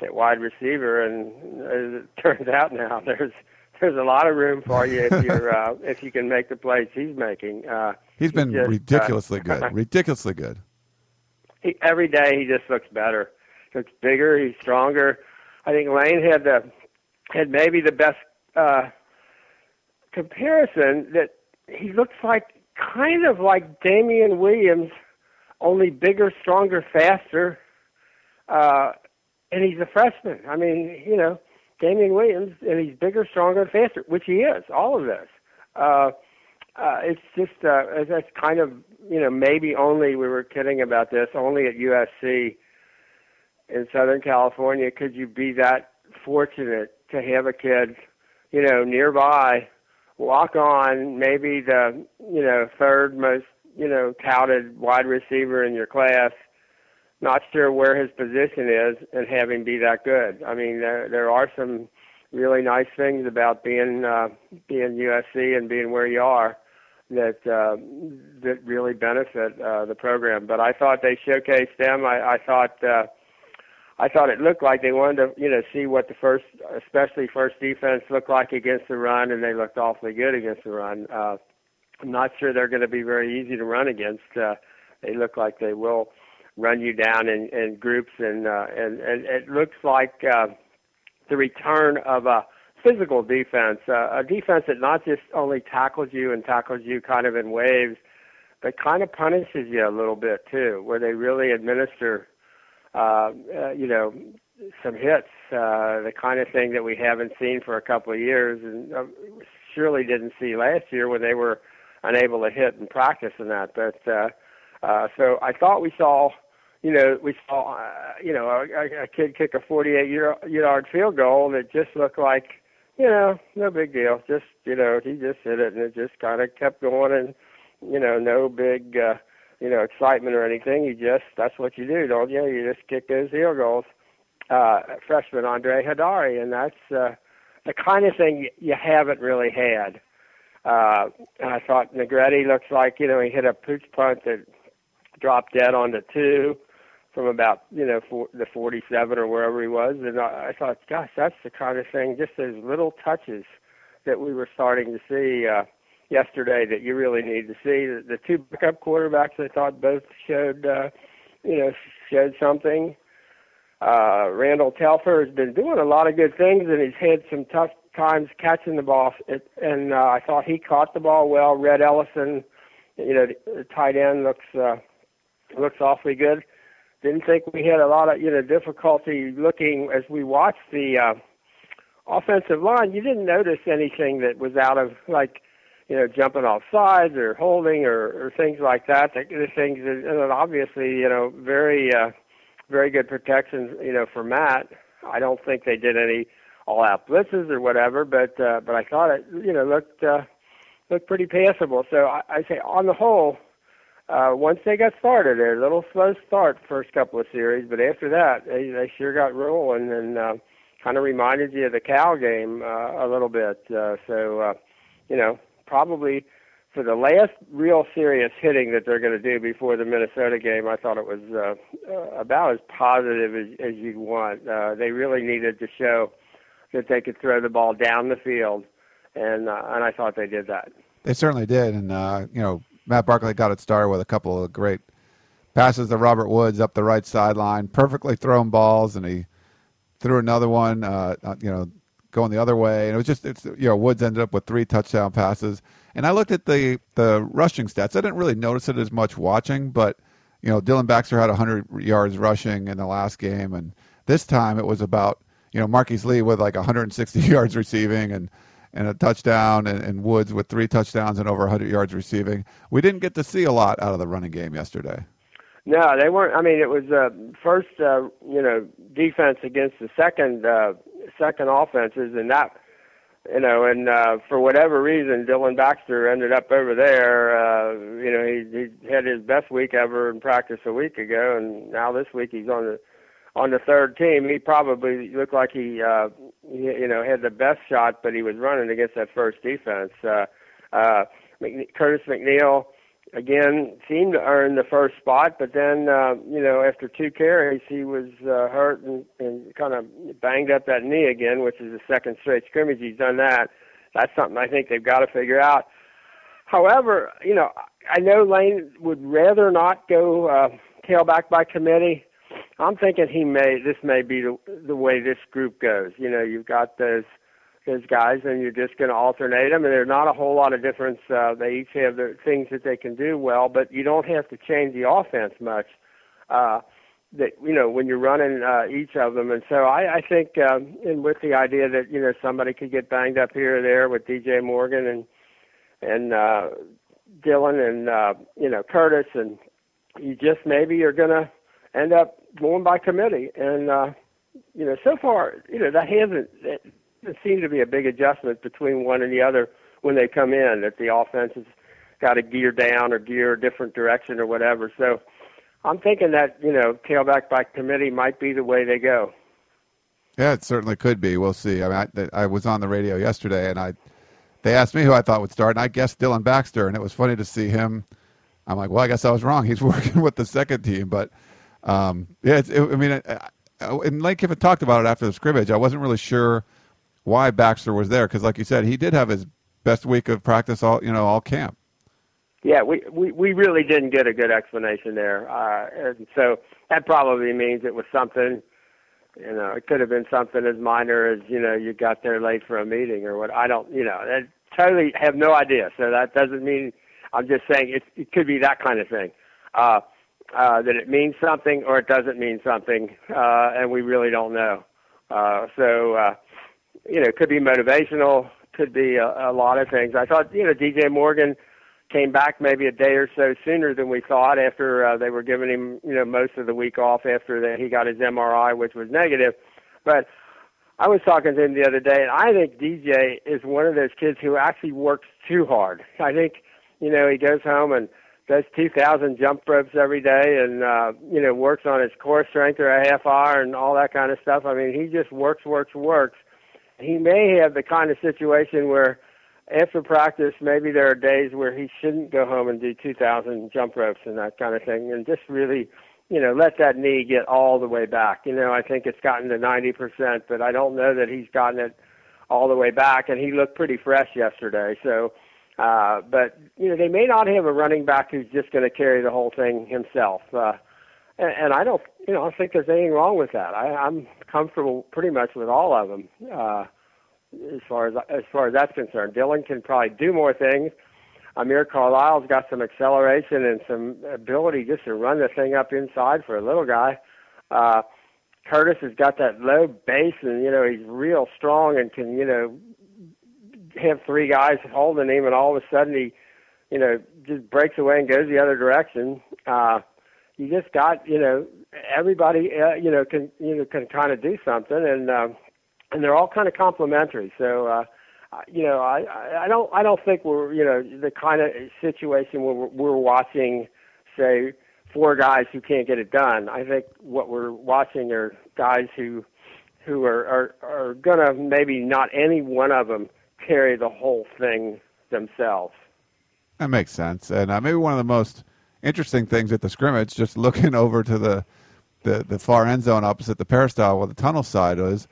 Speaker 6: at wide receiver, and as it turns out now, there's there's a lot of room for you if you're uh, if you can make the plays he's making. Uh,
Speaker 1: he's been
Speaker 6: just,
Speaker 1: ridiculously
Speaker 6: uh,
Speaker 1: good, ridiculously good.
Speaker 6: He, every day he just looks better. Looks bigger. He's stronger. I think Lane had the had maybe the best uh, comparison that he looks like kind of like Damian Williams, only bigger, stronger, faster. Uh, and he's a freshman. I mean, you know, Damian Williams, and he's bigger, stronger, faster, which he is. All of this. Uh, uh, it's just uh, that's kind of you know maybe only we were kidding about this only at USC in Southern California could you be that fortunate to have a kid, you know, nearby, walk on, maybe the you know third most you know touted wide receiver in your class, not sure where his position is, and have him be that good. I mean, there there are some really nice things about being uh, being USC and being where you are that uh, that really benefit uh, the program. But I thought they showcased them. I, I thought. Uh, I thought it looked like they wanted to, you know, see what the first, especially first defense looked like against the run, and they looked awfully good against the run. Uh, I'm not sure they're going to be very easy to run against. Uh, they look like they will run you down in, in groups, and uh, and and it looks like uh, the return of a physical defense, uh, a defense that not just only tackles you and tackles you kind of in waves, but kind of punishes you a little bit too, where they really administer uh, uh, you know, some hits, uh, the kind of thing that we haven't seen for a couple of years, and uh, surely didn't see last year when they were unable to hit in practice and that. But uh, uh, so I thought we saw, you know, we saw, uh, you know, a, a kid kick a 48-yard field goal that just looked like, you know, no big deal. Just, you know, he just hit it and it just kind of kept going and, you know, no big. uh you know, excitement or anything. You just that's what you do, don't you? You just kick those field goals. Uh, freshman Andre Heidari, and that's uh, the kind of thing you haven't really had. Uh, I thought Negrete looks like you know he hit a pooch punt that dropped dead on the two from about you know for, the 47 or wherever he was, and I, I thought, gosh, that's the kind of thing. Just those little touches that we were starting to see. Uh, yesterday that you really need to see. The, the two backup quarterbacks, I thought both showed, uh, you know, showed something. Uh, Randall Telfer has been doing a lot of good things, and he's had some tough times catching the ball. It, and uh, I thought he caught the ball well. Rhett Ellison, you know, the tight end looks uh, looks awfully good. Didn't think we had a lot of you know difficulty looking as we watched the uh, offensive line. You didn't notice anything that was out of like you know, jumping off sides or holding or, or things like that. The, things, and obviously, you know, very, uh, very good protections, you know, for Matt. I don't think they did any all-out blitzes or whatever, but uh, but I thought it, you know, looked uh, looked pretty passable. So I, I say, on the whole, uh, once they got started, they're a little slow start first couple of series, but after that, they they sure got rolling and uh, kind of reminded you of the Cal game uh, a little bit. Uh, so uh, you know, probably for the last real serious hitting that they're going to do before the Minnesota game, I thought it was uh, uh, about as positive as, as you'd want. Uh, they really needed to show that they could throw the ball down the field, and uh, and I thought they did that.
Speaker 1: They certainly did, and uh, you know Matt Barkley got it started with a couple of great passes to Robert Woods up the right sideline, perfectly thrown balls, and he threw another one. Uh, uh you know going the other way. And it was just, it's, you know, Woods ended up with three touchdown passes. And I looked at the, the rushing stats. I didn't really notice it as much watching, but, you know, Dylan Baxter had 100 yards rushing in the last game. And this time it was about, you know, Marquise Lee with like 160 yards receiving and, and a touchdown, and, and Woods with three touchdowns and over 100 yards receiving. We didn't get to see a lot out of the running game yesterday.
Speaker 6: No, they weren't. I mean, it was uh, first, uh, you know, defense against the second uh, second offenses, and that, you know, and uh, for whatever reason, Dylan Baxter ended up over there. Uh, you know, he, he had his best week ever in practice a week ago, and now this week he's on the on the third team. He probably looked like he, uh, he you know, had the best shot, but he was running against that first defense. Uh, uh, Curtis McNeil again seemed to earn the first spot, but then uh, you know after two carries he was uh, hurt and, and kind of banged up that knee again, which is the second straight scrimmage he's done that. That's something I think they've got to figure out. However, you know I know Lane would rather not go uh, tailback by committee. I'm thinking he may this may be the, the way this group goes. You know you've got those those guys, and you're just going to alternate them. And there's not a whole lot of difference. Uh, they each have their things that they can do well, but you don't have to change the offense much. Uh, that you know when you're running uh, each of them, and so I, I think, um, and with the idea that you know somebody could get banged up here or there with DJ Morgan and and uh, Dylan and uh, you know Curtis, and you just maybe you're gonna end up going by committee. And uh, you know, so far, you know, that hasn't. It seems to be a big adjustment between one and the other when they come in. That the offense has got to gear down or gear a different direction or whatever. So I'm thinking that you know, tailback by committee might be the way they go.
Speaker 1: Yeah, it certainly could be. We'll see. I mean, I, I was on the radio yesterday, and I they asked me who I thought would start, and I guessed Dylan Baxter, and it was funny to see him. I'm like, well, I guess I was wrong. He's working with the second team, but um, yeah, it, I mean, it, and Lane Kiffin talked about it after the scrimmage. I wasn't really sure why Baxter was there because, like you said, he did have his best week of practice all you know all camp.
Speaker 6: Yeah, we we, we really didn't get a good explanation there, uh, and so that probably means it was something. You know, it could have been something as minor as you know you got there late for a meeting or what. I don't, you know, I totally have no idea. So that doesn't mean I'm just saying it, it could be that kind of thing. Uh, uh, that it means something or it doesn't mean something, uh, and we really don't know. Uh, so, uh, you know, it could be motivational, could be a, a lot of things. I thought, you know, DJ Morgan came back maybe a day or so sooner than we thought after uh, they were giving him, you know, most of the week off after that he got his MRI, which was negative. But I was talking to him the other day, and I think DJ is one of those kids who actually works too hard. I think, you know, he goes home and – does 2,000 jump ropes every day and, uh, you know, works on his core strength or a half hour and all that kind of stuff. I mean, he just works, works, works. He may have the kind of situation where after practice, maybe there are days where he shouldn't go home and do 2,000 jump ropes and that kind of thing and just really, you know, let that knee get all the way back. You know, I think it's gotten to 90%, but I don't know that he's gotten it all the way back and he looked pretty fresh yesterday. So, uh, but you know, they may not have a running back who's just going to carry the whole thing himself. Uh, and, and I don't, you know, I think there's anything wrong with that. I, I'm comfortable pretty much with all of them. Uh, as far as as far as that's concerned, Dylan can probably do more things. Amir Carlisle's got some acceleration and some ability just to run the thing up inside for a little guy. Uh, Curtis has got that low base, and you know he's real strong and can you know have three guys holding him, and all of a sudden he, you know, just breaks away and goes the other direction. Uh, you just got, you know, everybody, uh, you know, can you know can kind of do something, and um, and they're all kind of complementary. So. uh you know, I I don't I don't think we're you know the kind of situation where we're, we're watching, say, four guys who can't get it done. I think what we're watching are guys who who are are, are gonna maybe not any one of them carry the whole thing themselves.
Speaker 1: That makes sense. And uh, maybe one of the most interesting things at the scrimmage, just looking over to the the, the far end zone opposite the peristyle where the tunnel side was,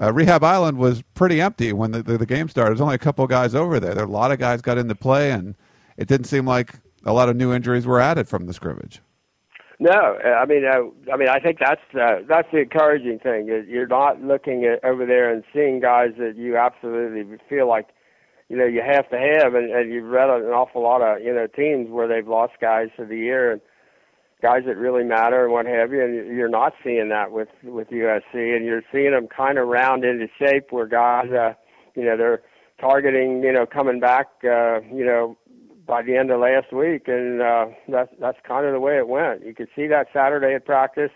Speaker 1: uh, Rehab Island was pretty empty when the, the, the game started. There's only a couple guys over there. There a lot of guys got into play, and it didn't seem like a lot of new injuries were added from the scrimmage.
Speaker 6: No, I mean, uh, I mean, I think that's uh, that's the encouraging thing. You're not looking at over there and seeing guys that you absolutely feel like, you know, you have to have, and, and you've read an awful lot of you know teams where they've lost guys for the year and guys that really matter and what have you, and you're not seeing that with with USC, and you're seeing them kind of round into shape where guys, uh, you know, they're targeting, you know, coming back, uh, you know, by the end of last week, and uh, that's that's kind of the way it went. You could see that Saturday at practice.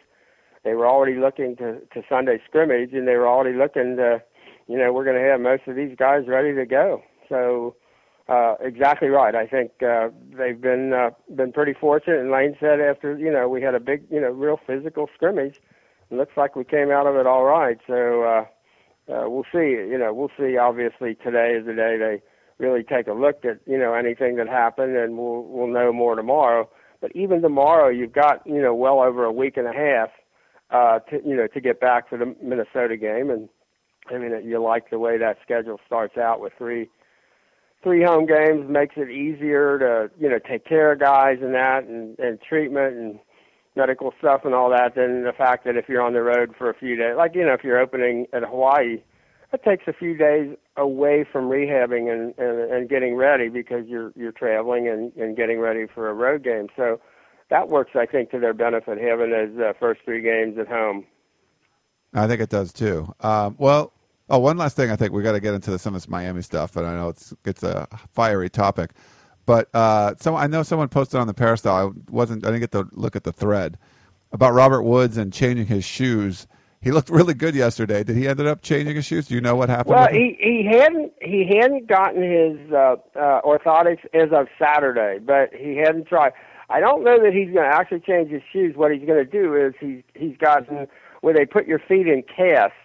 Speaker 6: They were already looking to to Sunday scrimmage, and they were already looking to, you know, we're going to have most of these guys ready to go. So, uh, exactly right. I think uh, they've been uh, been pretty fortunate. And Lane said after you know we had a big you know real physical scrimmage, it looks like we came out of it all right. So uh, uh, we'll see. You know, we'll see. Obviously, today is the day they really take a look at you know anything that happened, and we'll we'll know more tomorrow. But even tomorrow, you've got you know well over a week and a half uh, to you know to get back for the Minnesota game, and I mean you like the way that schedule starts out with three three home games makes it easier to you know take care of guys and that and and treatment and medical stuff and all that than the fact that if you're on the road for a few days like you know if you're opening at Hawaii it takes a few days away from rehabbing and, and, and getting ready because you're you're traveling and, and getting ready for a road game. So that works, I think, to their benefit having those uh, first three games at home.
Speaker 1: I think it does too. Um, well, oh, one last thing. I think we got to get into some of this Miami stuff, but I know it's it's a fiery topic. But uh, so I know someone posted on the peristyle. I wasn't. I didn't get to look at the thread, about Robert Woods and changing his shoes. He looked really good yesterday. Did he ended up changing his shoes? Do you know what happened?
Speaker 6: Well, he he hadn't he hadn't gotten his uh, uh, orthotics as of Saturday, but he hadn't tried. I don't know that he's going to actually change his shoes. What he's going to do is he's he's gotten where they put your feet in casts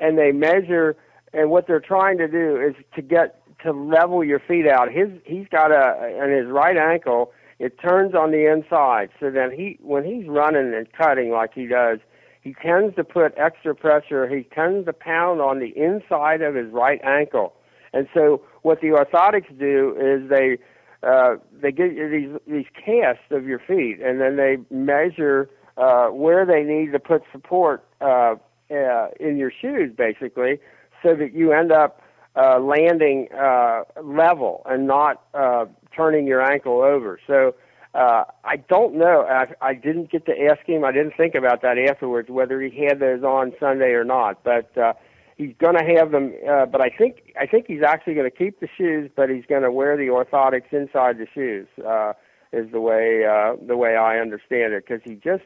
Speaker 6: and they measure, and what they're trying to do is to get to level your feet out. His he's got a in his right ankle. It turns on the inside, so then he when he's running and cutting like he does, he tends to put extra pressure. He tends to pound on the inside of his right ankle, and so what the orthotics do is they uh, they get you these these casts of your feet, and then they measure uh, where they need to put support uh, uh, in your shoes, basically, so that you end up uh, landing uh, level and not uh, turning your ankle over. So uh, I don't know. I, I didn't get to ask him. I didn't think about that afterwards, whether he had those on Sunday or not. But uh, he's going to have them. Uh, but I think I think he's actually going to keep the shoes, but he's going to wear the orthotics inside the shoes. Uh, is the way uh, the way I understand it because he just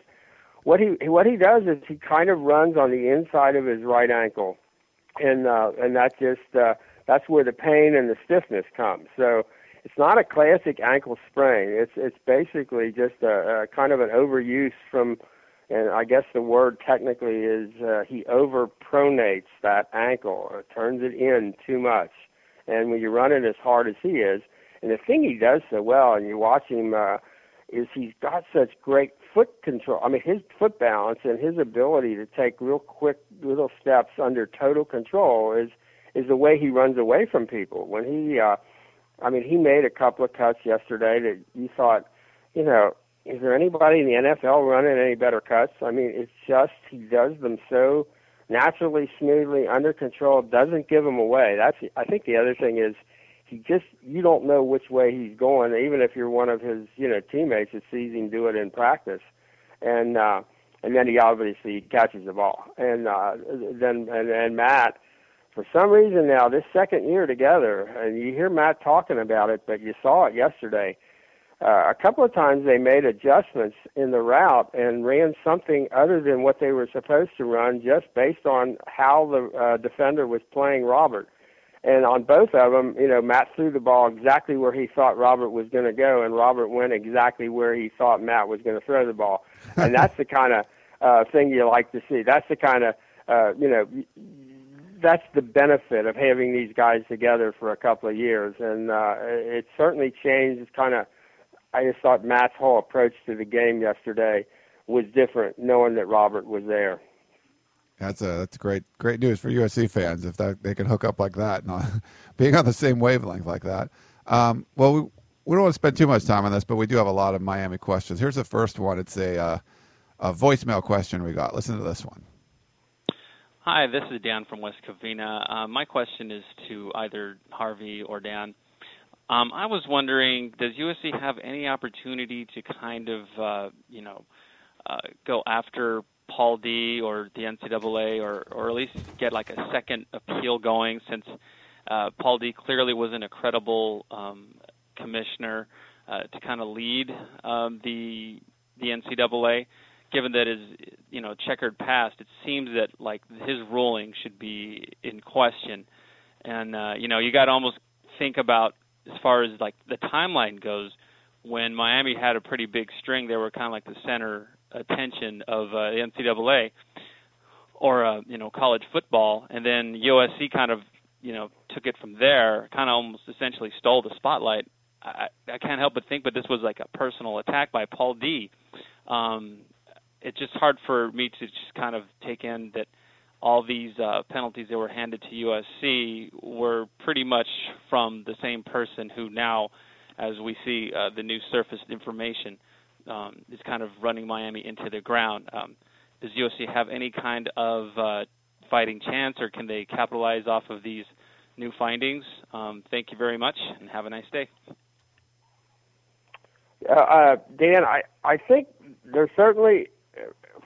Speaker 6: what he what he does is he kind of runs on the inside of his right ankle, and uh, and that just uh, that's where the pain and the stiffness comes. So it's not a classic ankle sprain. It's it's basically just a, a kind of an overuse from, and I guess the word technically is uh, he overpronates that ankle or turns it in too much. And when you run it as hard as he is, and the thing he does so well, and you watch him, uh, is he's got such great foot control. I mean, his foot balance and his ability to take real quick little steps under total control is is the way he runs away from people. When he, uh, I mean, he made a couple of cuts yesterday that you thought, you know, is there anybody in the NFL running any better cuts? I mean, it's just he does them so naturally, smoothly, under control. Doesn't give them away. That's I think the other thing is he just you don't know which way he's going, even if you're one of his you know teammates that sees him do it in practice, and uh, and then he obviously catches the ball, and uh, then and, and Matt. For some reason now, this second year together, and you hear Matt talking about it, but you saw it yesterday. Uh, a couple of times they made adjustments in the route and ran something other than what they were supposed to run, just based on how the uh, defender was playing Robert and on both of them, you know, Matt threw the ball exactly where he thought Robert was going to go, and Robert went exactly where he thought Matt was going to throw the ball. And that's the kind of uh, thing you like to see. That's the kind of, uh, you know, that's the benefit of having these guys together for a couple of years. And uh, it certainly changed kind of, I just thought Matt's whole approach to the game yesterday was different, knowing that Robert was there.
Speaker 1: That's a that's great great news for USC fans if that, they can hook up like that, and being on the same wavelength like that. Um, well, we, we don't want to spend too much time on this, but we do have a lot of Miami questions. Here's the first one. It's a uh, a voicemail question we got. Listen to this one.
Speaker 7: Hi, this is Dan from West Covina. Uh, my question is to either Harvey or Dan. Um, I was wondering, does USC have any opportunity to kind of, uh, you know, uh, go after Paul Dee or the NCAA or or at least get like a second appeal going since uh, Paul Dee clearly was an incredible um, commissioner uh, to kind of lead um, the the NCAA. Given that his you know checkered past, it seems that like his ruling should be in question, and uh, you know you got to almost think about as far as like the timeline goes. When Miami had a pretty big string, they were kind of like the center attention of uh, the NCAA or uh, you know college football, and then USC kind of you know took it from there, kind of almost essentially stole the spotlight. I, I can't help but think, but this was like a personal attack by Paul Dee. Um, it's just hard for me to just kind of take in that all these uh, penalties that were handed to USC were pretty much from the same person who now, as we see uh, the new surfaced information, um, is kind of running Miami into the ground. Um, does USC have any kind of uh, fighting chance, or can they capitalize off of these new findings? Um, thank you very much, and have a nice day.
Speaker 6: Uh, uh, Dan, I, I think they're certainly,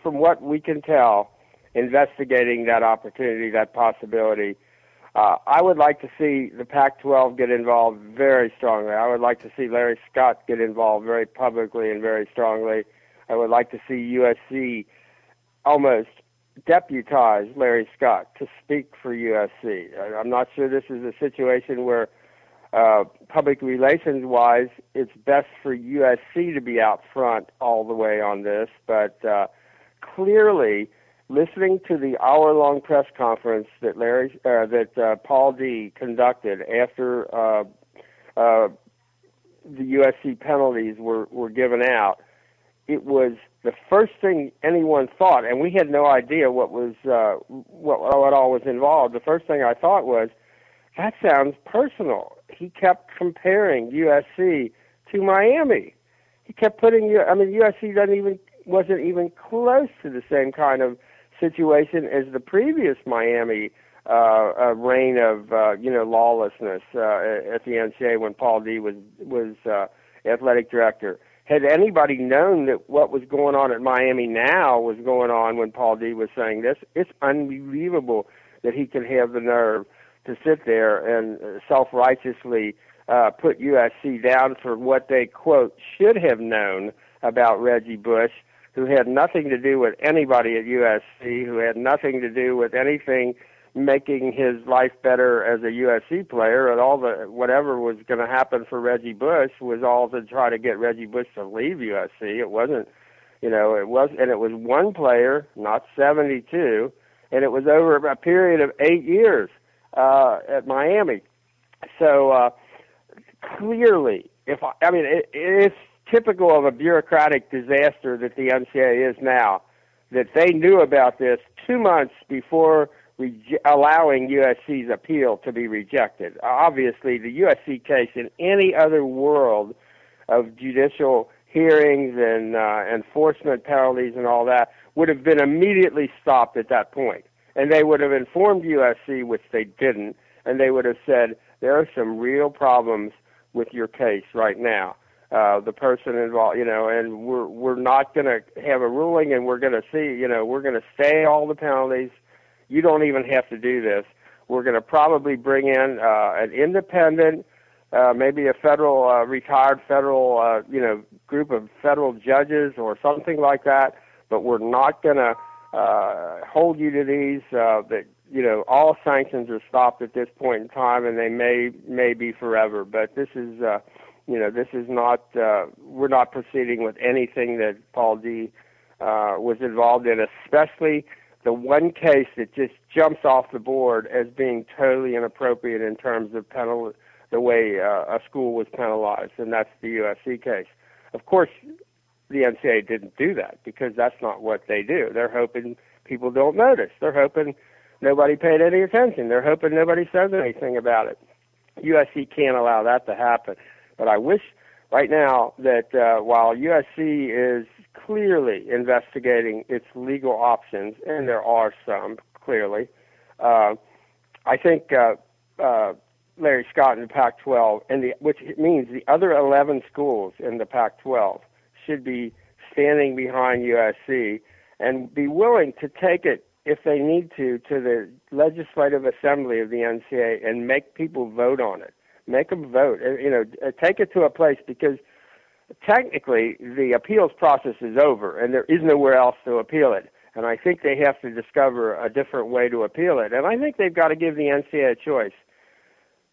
Speaker 6: from what we can tell, investigating that opportunity, that possibility. Uh, I would like to see the Pac-12 get involved very strongly. I would like to see Larry Scott get involved very publicly and very strongly. I would like to see USC almost deputize Larry Scott to speak for USC. I'm not sure this is a situation where, uh, public relations wise, it's best for USC to be out front all the way on this, but uh, clearly, listening to the hour-long press conference that Larry uh, that uh, Paul Dee conducted after uh, uh, the USC penalties were were given out, it was the first thing anyone thought, and we had no idea what was uh, what, what all was involved. The first thing I thought was, that sounds personal. He kept comparing USC to Miami. He kept putting I mean USC doesn't even wasn't even close to the same kind of situation as the previous Miami uh, uh, reign of uh, you know lawlessness uh, at the NCAA when Paul Dee was was uh, athletic director. Had anybody known that what was going on at Miami now was going on when Paul Dee was saying this, it's unbelievable that he can have the nerve to sit there and self-righteously uh, put USC down for what they quote should have known about Reggie Bush who had nothing to do with anybody at USC, who had nothing to do with anything making his life better as a USC player, and all the whatever was going to happen for Reggie Bush was all to try to get Reggie Bush to leave USC. It wasn't, you know, it was, and it was one player, not 72, and it was over a period of eight years uh, at Miami. So uh, clearly, if I, I mean, it, it's typical of a bureaucratic disaster that the NCAA is now, that they knew about this two months before re- allowing USC's appeal to be rejected. Obviously, the USC case in any other world of judicial hearings and uh, enforcement penalties and all that would have been immediately stopped at that point. And they would have informed USC, which they didn't, and they would have said, there are some real problems with your case right now uh, the person involved, you know, and we're we're not going to have a ruling, and we're going to see, you know, we're going to stay all the penalties. You don't even have to do this. We're going to probably bring in uh, an independent, uh, maybe a federal uh, retired federal, uh, you know, group of federal judges or something like that. But we're not going to uh, hold you to these. Uh, that you know, all sanctions are stopped at this point in time, and they may may be forever. But this is. Uh, you know, this is not, uh, we're not proceeding with anything that Paul Dee uh, was involved in, especially the one case that just jumps off the board as being totally inappropriate in terms of penal- the way uh, a school was penalized, and that's the USC case. Of course, the NCAA didn't do that because that's not what they do. They're hoping people don't notice. They're hoping nobody paid any attention. They're hoping nobody says anything about it. USC can't allow that to happen. But I wish right now that uh, while USC is clearly investigating its legal options, and there are some clearly, uh, I think uh, uh, Larry Scott in the Pac-12, and the, which means the other 11 schools in the Pac-12 should be standing behind USC and be willing to take it if they need to to the legislative assembly of the NCAA and make people vote on it make them vote. Uh, you know, uh, take it to a place because technically the appeals process is over and there is nowhere else to appeal it. And I think they have to discover a different way to appeal it. And I think they've got to give the NCAA a choice.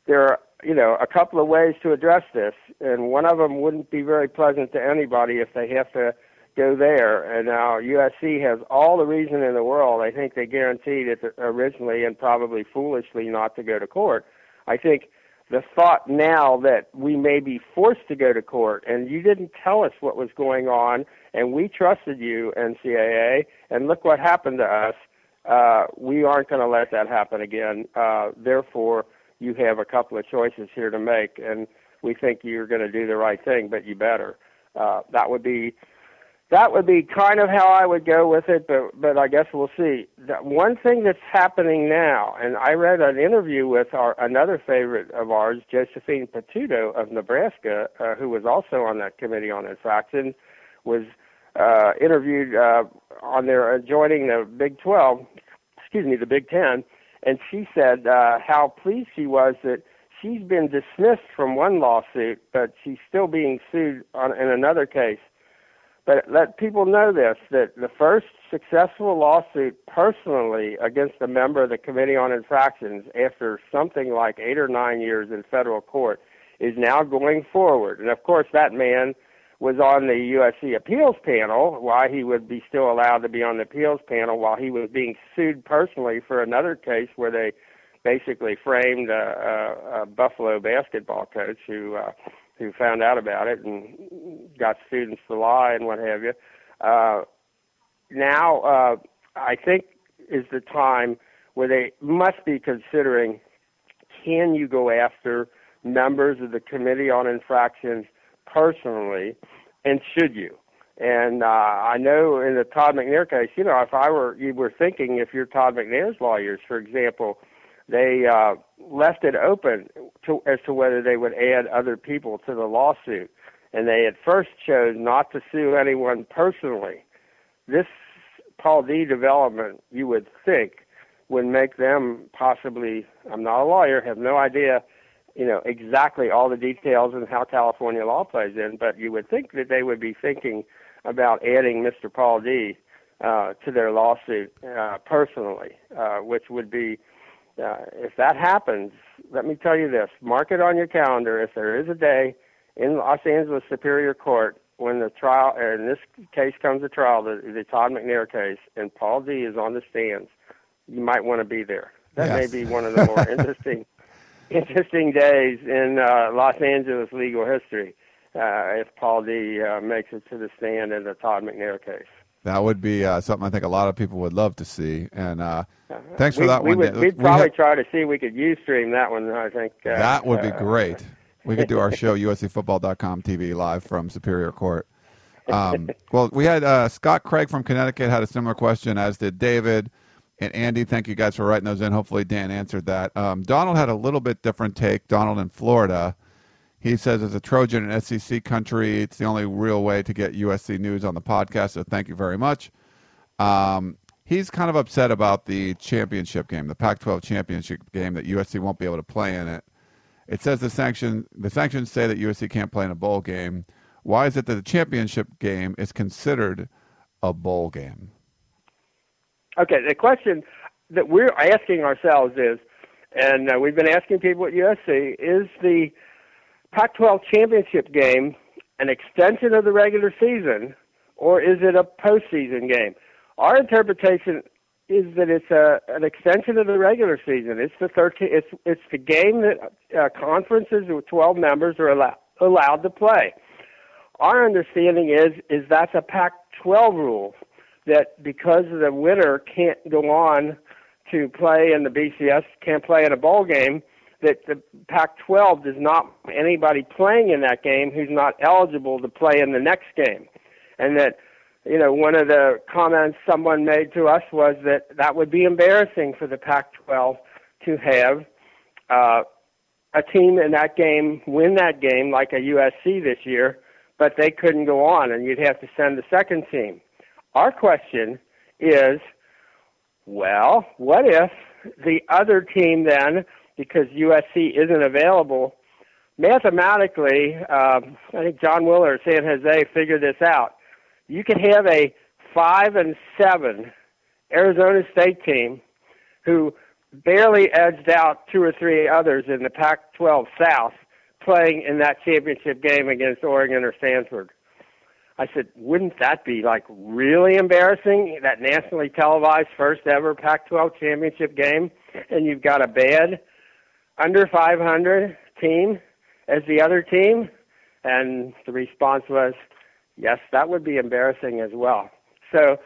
Speaker 6: There are, you know, a couple of ways to address this, and one of them wouldn't be very pleasant to anybody if they have to go there. And now USC has all the reason in the world. I think they guaranteed it originally and probably foolishly not to go to court. I think the thought now that we may be forced to go to court and you didn't tell us what was going on and we trusted you ncaa and look what happened to us. Uh, we aren't going to let that happen again. Uh, therefore you have a couple of choices here to make and we think you're going to do the right thing but you better. Uh, that would be that would be kind of how I would go with it, but but I guess we'll see. The one thing that's happening now, and I read an interview with our another favorite of ours, Josephine Potuto of Nebraska, uh, who was also on that committee on infractions, was uh, interviewed uh, on their joining the Big 12, excuse me, the Big 10, and she said uh, how pleased she was that she's been dismissed from one lawsuit, but she's still being sued on in another case But let people know this that the first successful lawsuit personally against a member of the Committee on Infractions after something like eight or nine years in federal court is now going forward. And of course, that man was on the USC appeals panel, why he would be still allowed to be on the appeals panel while he was being sued personally for another case where they basically framed a, a, a Buffalo basketball coach who uh, who found out about it and got students to lie and what have you. Uh, now, uh, I think is the time where they must be considering: Can you go after members of the Committee on Infractions personally, and should you? And uh, I know in the Todd McNair case, you know, if I were you were thinking if you're Todd McNair's lawyers, for example, they uh, left it open to, as to whether they would add other people to the lawsuit, and they at first chose not to sue anyone personally. This Paul Dee development, you would think, would make them possibly. I'm not a lawyer, have no idea, you know, exactly all the details and how California law plays in, but you would think that they would be thinking about adding Mr. Paul Dee uh, to their lawsuit uh, personally, uh, which would be uh, if that happens, let me tell you this: mark it on your calendar. If there is a day in Los Angeles Superior Court when the trial, in this case comes to trial, the, the Todd McNair case, and Paul Dee is on the stands, you might want to be there. That yes. may be one of the more interesting, interesting days in uh, Los Angeles legal history uh, if Paul Dee uh, makes it to the stand in the Todd McNair case.
Speaker 1: That would be uh, something I think a lot of people would love to see. And uh, uh thanks for
Speaker 6: we,
Speaker 1: that
Speaker 6: we
Speaker 1: one.
Speaker 6: Would, we'd probably try to see if we could UStream that one. I think
Speaker 1: uh, that would be uh, great. We could do our show USCFootball.com TV live from Superior Court. Um, well, we had uh, Scott Craig from Connecticut had a similar question, as did David and Andy. Thank you guys for writing those in. Hopefully, Dan answered that. Um, Donald had a little bit different take. Donald in Florida. He says, as a Trojan and SEC country, it's the only real way to get USC news on the podcast. So thank you very much. Um, he's kind of upset about the championship game, the Pac-12 championship game, that USC won't be able to play in it. It says the sanction the sanctions say that USC can't play in a bowl game. Why is it that the championship game is considered a bowl game?
Speaker 6: Okay, the question that we're asking ourselves is, and uh, we've been asking people at USC, is the Pac 12 championship game an extension of the regular season or is it a postseason game? Our interpretation is that it's a an extension of the regular season. It's the 13 it's it's the game that uh, conferences with 12 members are allow, allowed to play. Our understanding is is that's a Pac-12 rule that because the winner can't go on to play in the BCS, can't play in a bowl game, that the Pac-12 does not anybody playing in that game who's not eligible to play in the next game, and that you know one of the comments someone made to us was that that would be embarrassing for the Pac-12 to have uh, a team in that game win that game like a USC this year, but they couldn't go on, and you'd have to send the second team. Our question is, well, what if the other team then because USC isn't available. Mathematically, um, I think John Willer, San Jose, figured this out. You could have a five and seven Arizona State team who barely edged out two or three others in the Pac-12 South playing in that championship game against Oregon or Stanford. I said, wouldn't that be like really embarrassing? That nationally televised first ever Pac 12 championship game, and you've got a bad under 500 team as the other team? And the response was, yes, that would be embarrassing as well. So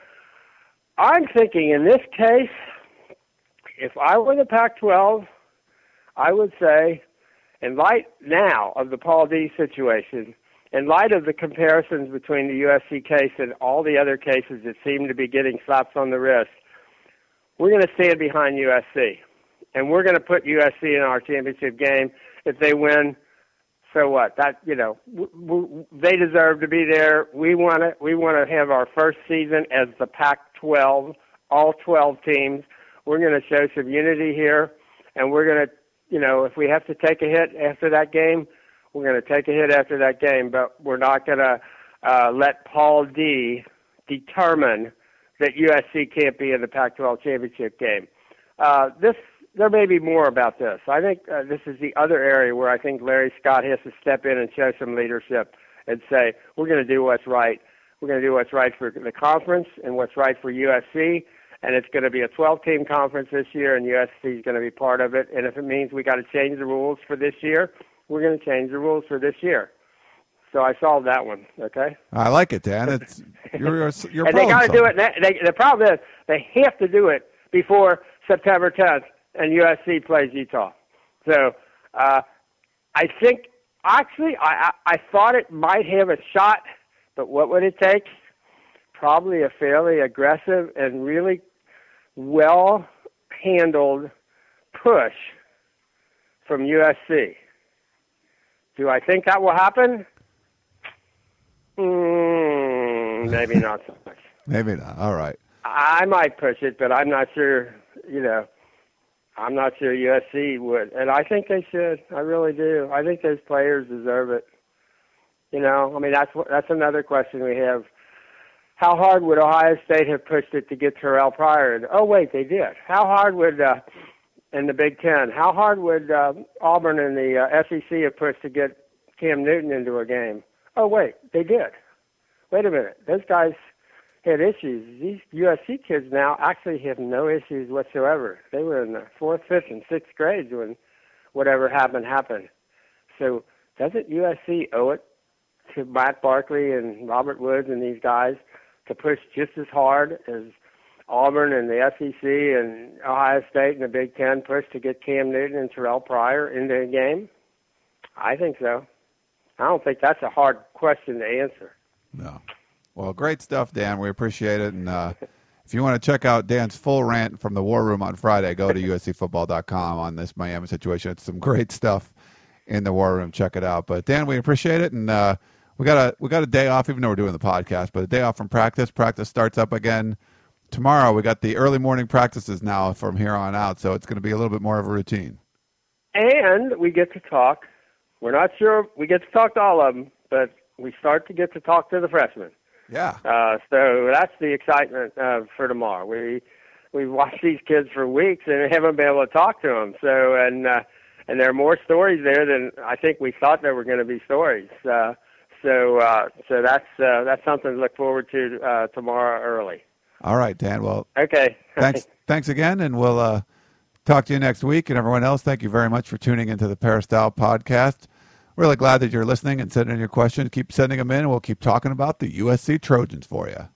Speaker 6: I'm thinking in this case, if I were the Pac 12, I would say, in light now of the Paul Dee situation, in light of the comparisons between the USC case and all the other cases that seem to be getting slaps on the wrist, we're going to stand behind USC and we're going to put USC in our championship game. If they win, so what? That you know, w- w- they deserve to be there. We want to we want to have our first season as the Pac-12, all 12 teams. We're going to show some unity here, and we're going to, you know, if we have to take a hit after that game, we're going to take a hit after that game. But we're not going to uh, let Paul Dee determine that USC can't be in the Pac-12 championship game. Uh, this there may be more about this. I think uh, this is the other area where I think Larry Scott has to step in and show some leadership and say we're going to do what's right. We're going to do what's right for the conference and what's right for USC. And it's going to be a 12-team conference this year, and USC is going to be part of it. And if it means we got to change the rules for this year, we're going to change the rules for this year. So I solved that one. Okay.
Speaker 1: I like it, Dan. It's you're, you're
Speaker 6: and they got to do it. They, the problem is they have to do it before September 10th, and USC plays Utah. So uh, I think actually I, I I thought it might have a shot, but what would it take? Probably a fairly aggressive and really well handled push from USC. Do I think that will happen? Mm, maybe not so much.
Speaker 1: maybe not. All right.
Speaker 6: I might push it, but I'm not sure. You know, I'm not sure USC would, and I think they should. I really do. I think those players deserve it. You know, I mean that's that's another question we have. How hard would Ohio State have pushed it to get Terrell Pryor? And, oh wait, they did. How hard would uh, in the Big Ten? How hard would uh, Auburn and the uh, SEC have pushed to get Cam Newton into a game? Oh wait, they did. Wait a minute, those guys had issues. These USC kids now actually have no issues whatsoever. They were in the fourth, fifth, and sixth grades when whatever happened happened. So doesn't USC owe it to Matt Barkley and Robert Woods and these guys to push just as hard as Auburn and the SEC and Ohio State and the Big Ten pushed to get Cam Newton and Terrell Pryor into the game? I think so. I don't think that's a hard question to answer.
Speaker 1: No. Well, great stuff, Dan. We appreciate it. And uh, if you want to check out Dan's full rant from the War Room on Friday, go to uscfootball.com on this Miami situation. It's some great stuff in the War Room. Check it out. But Dan, we appreciate it, and uh, we got a we got a day off, even though we're doing the podcast. But a day off from practice. Practice starts up again tomorrow. We got the early morning practices now from here on out, so it's going to be a little bit more of a routine.
Speaker 6: And we get to talk. We're not sure we get to talk to all of them, but we start to get to talk to the freshmen.
Speaker 1: Yeah.
Speaker 6: Uh, so that's the excitement uh, for tomorrow. We we watched these kids for weeks and haven't been able to talk to them. So and uh, and there are more stories there than I think we thought there were going to be stories. Uh, so uh, so that's uh, that's something to look forward to uh, tomorrow early.
Speaker 1: All right, Dan. Well,
Speaker 6: okay.
Speaker 1: thanks thanks again, and we'll uh, talk to you next week. And everyone else, thank you very much for tuning into the Peristyle podcast. Really glad that you're listening and sending in your questions. Keep sending them in, and we'll keep talking about the USC Trojans for you.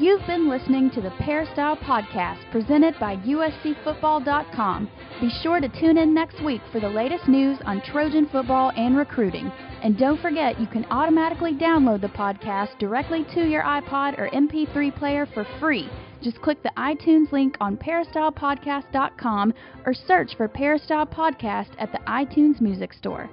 Speaker 4: You've been listening to the Peristyle Podcast presented by USCFootball.com. Be sure to tune in next week for the latest news on Trojan football and recruiting. And don't forget, you can automatically download the podcast directly to your iPod or MP3 player for free. Just click the iTunes link on peristylepodcast.com or search for Peristyle Podcast at the iTunes Music Store.